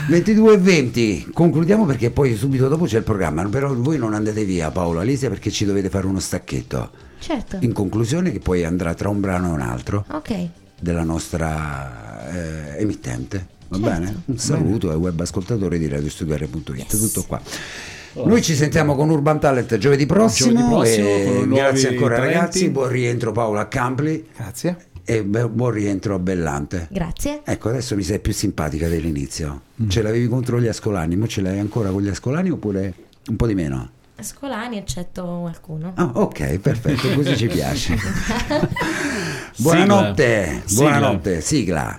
22 e 20, concludiamo perché poi subito dopo c'è il programma, però voi non andate via Paolo, Alicia perché ci dovete fare uno stacchetto. Certo. In conclusione che poi andrà tra un brano e un altro Ok. della nostra eh, emittente. Va Certo. bene? Un saluto ai web ascoltatori di radiostudiare.it, tutto qua. Noi ci sentiamo con Urban Talent giovedì prossimo, Giovedì prossimo, e grazie ancora talenti. ragazzi, buon rientro Paolo a Campli Grazie. E buon rientro a Bellante. Grazie. Ecco, adesso mi sei più simpatica dell'inizio. Mm. Ce l'avevi contro gli ascolani, ma ce l'hai ancora con gli ascolani oppure un po' di meno? Scolani eccetto qualcuno. Ah, ok, perfetto, così ci piace. buonanotte, Sigla. buonanotte, sigla.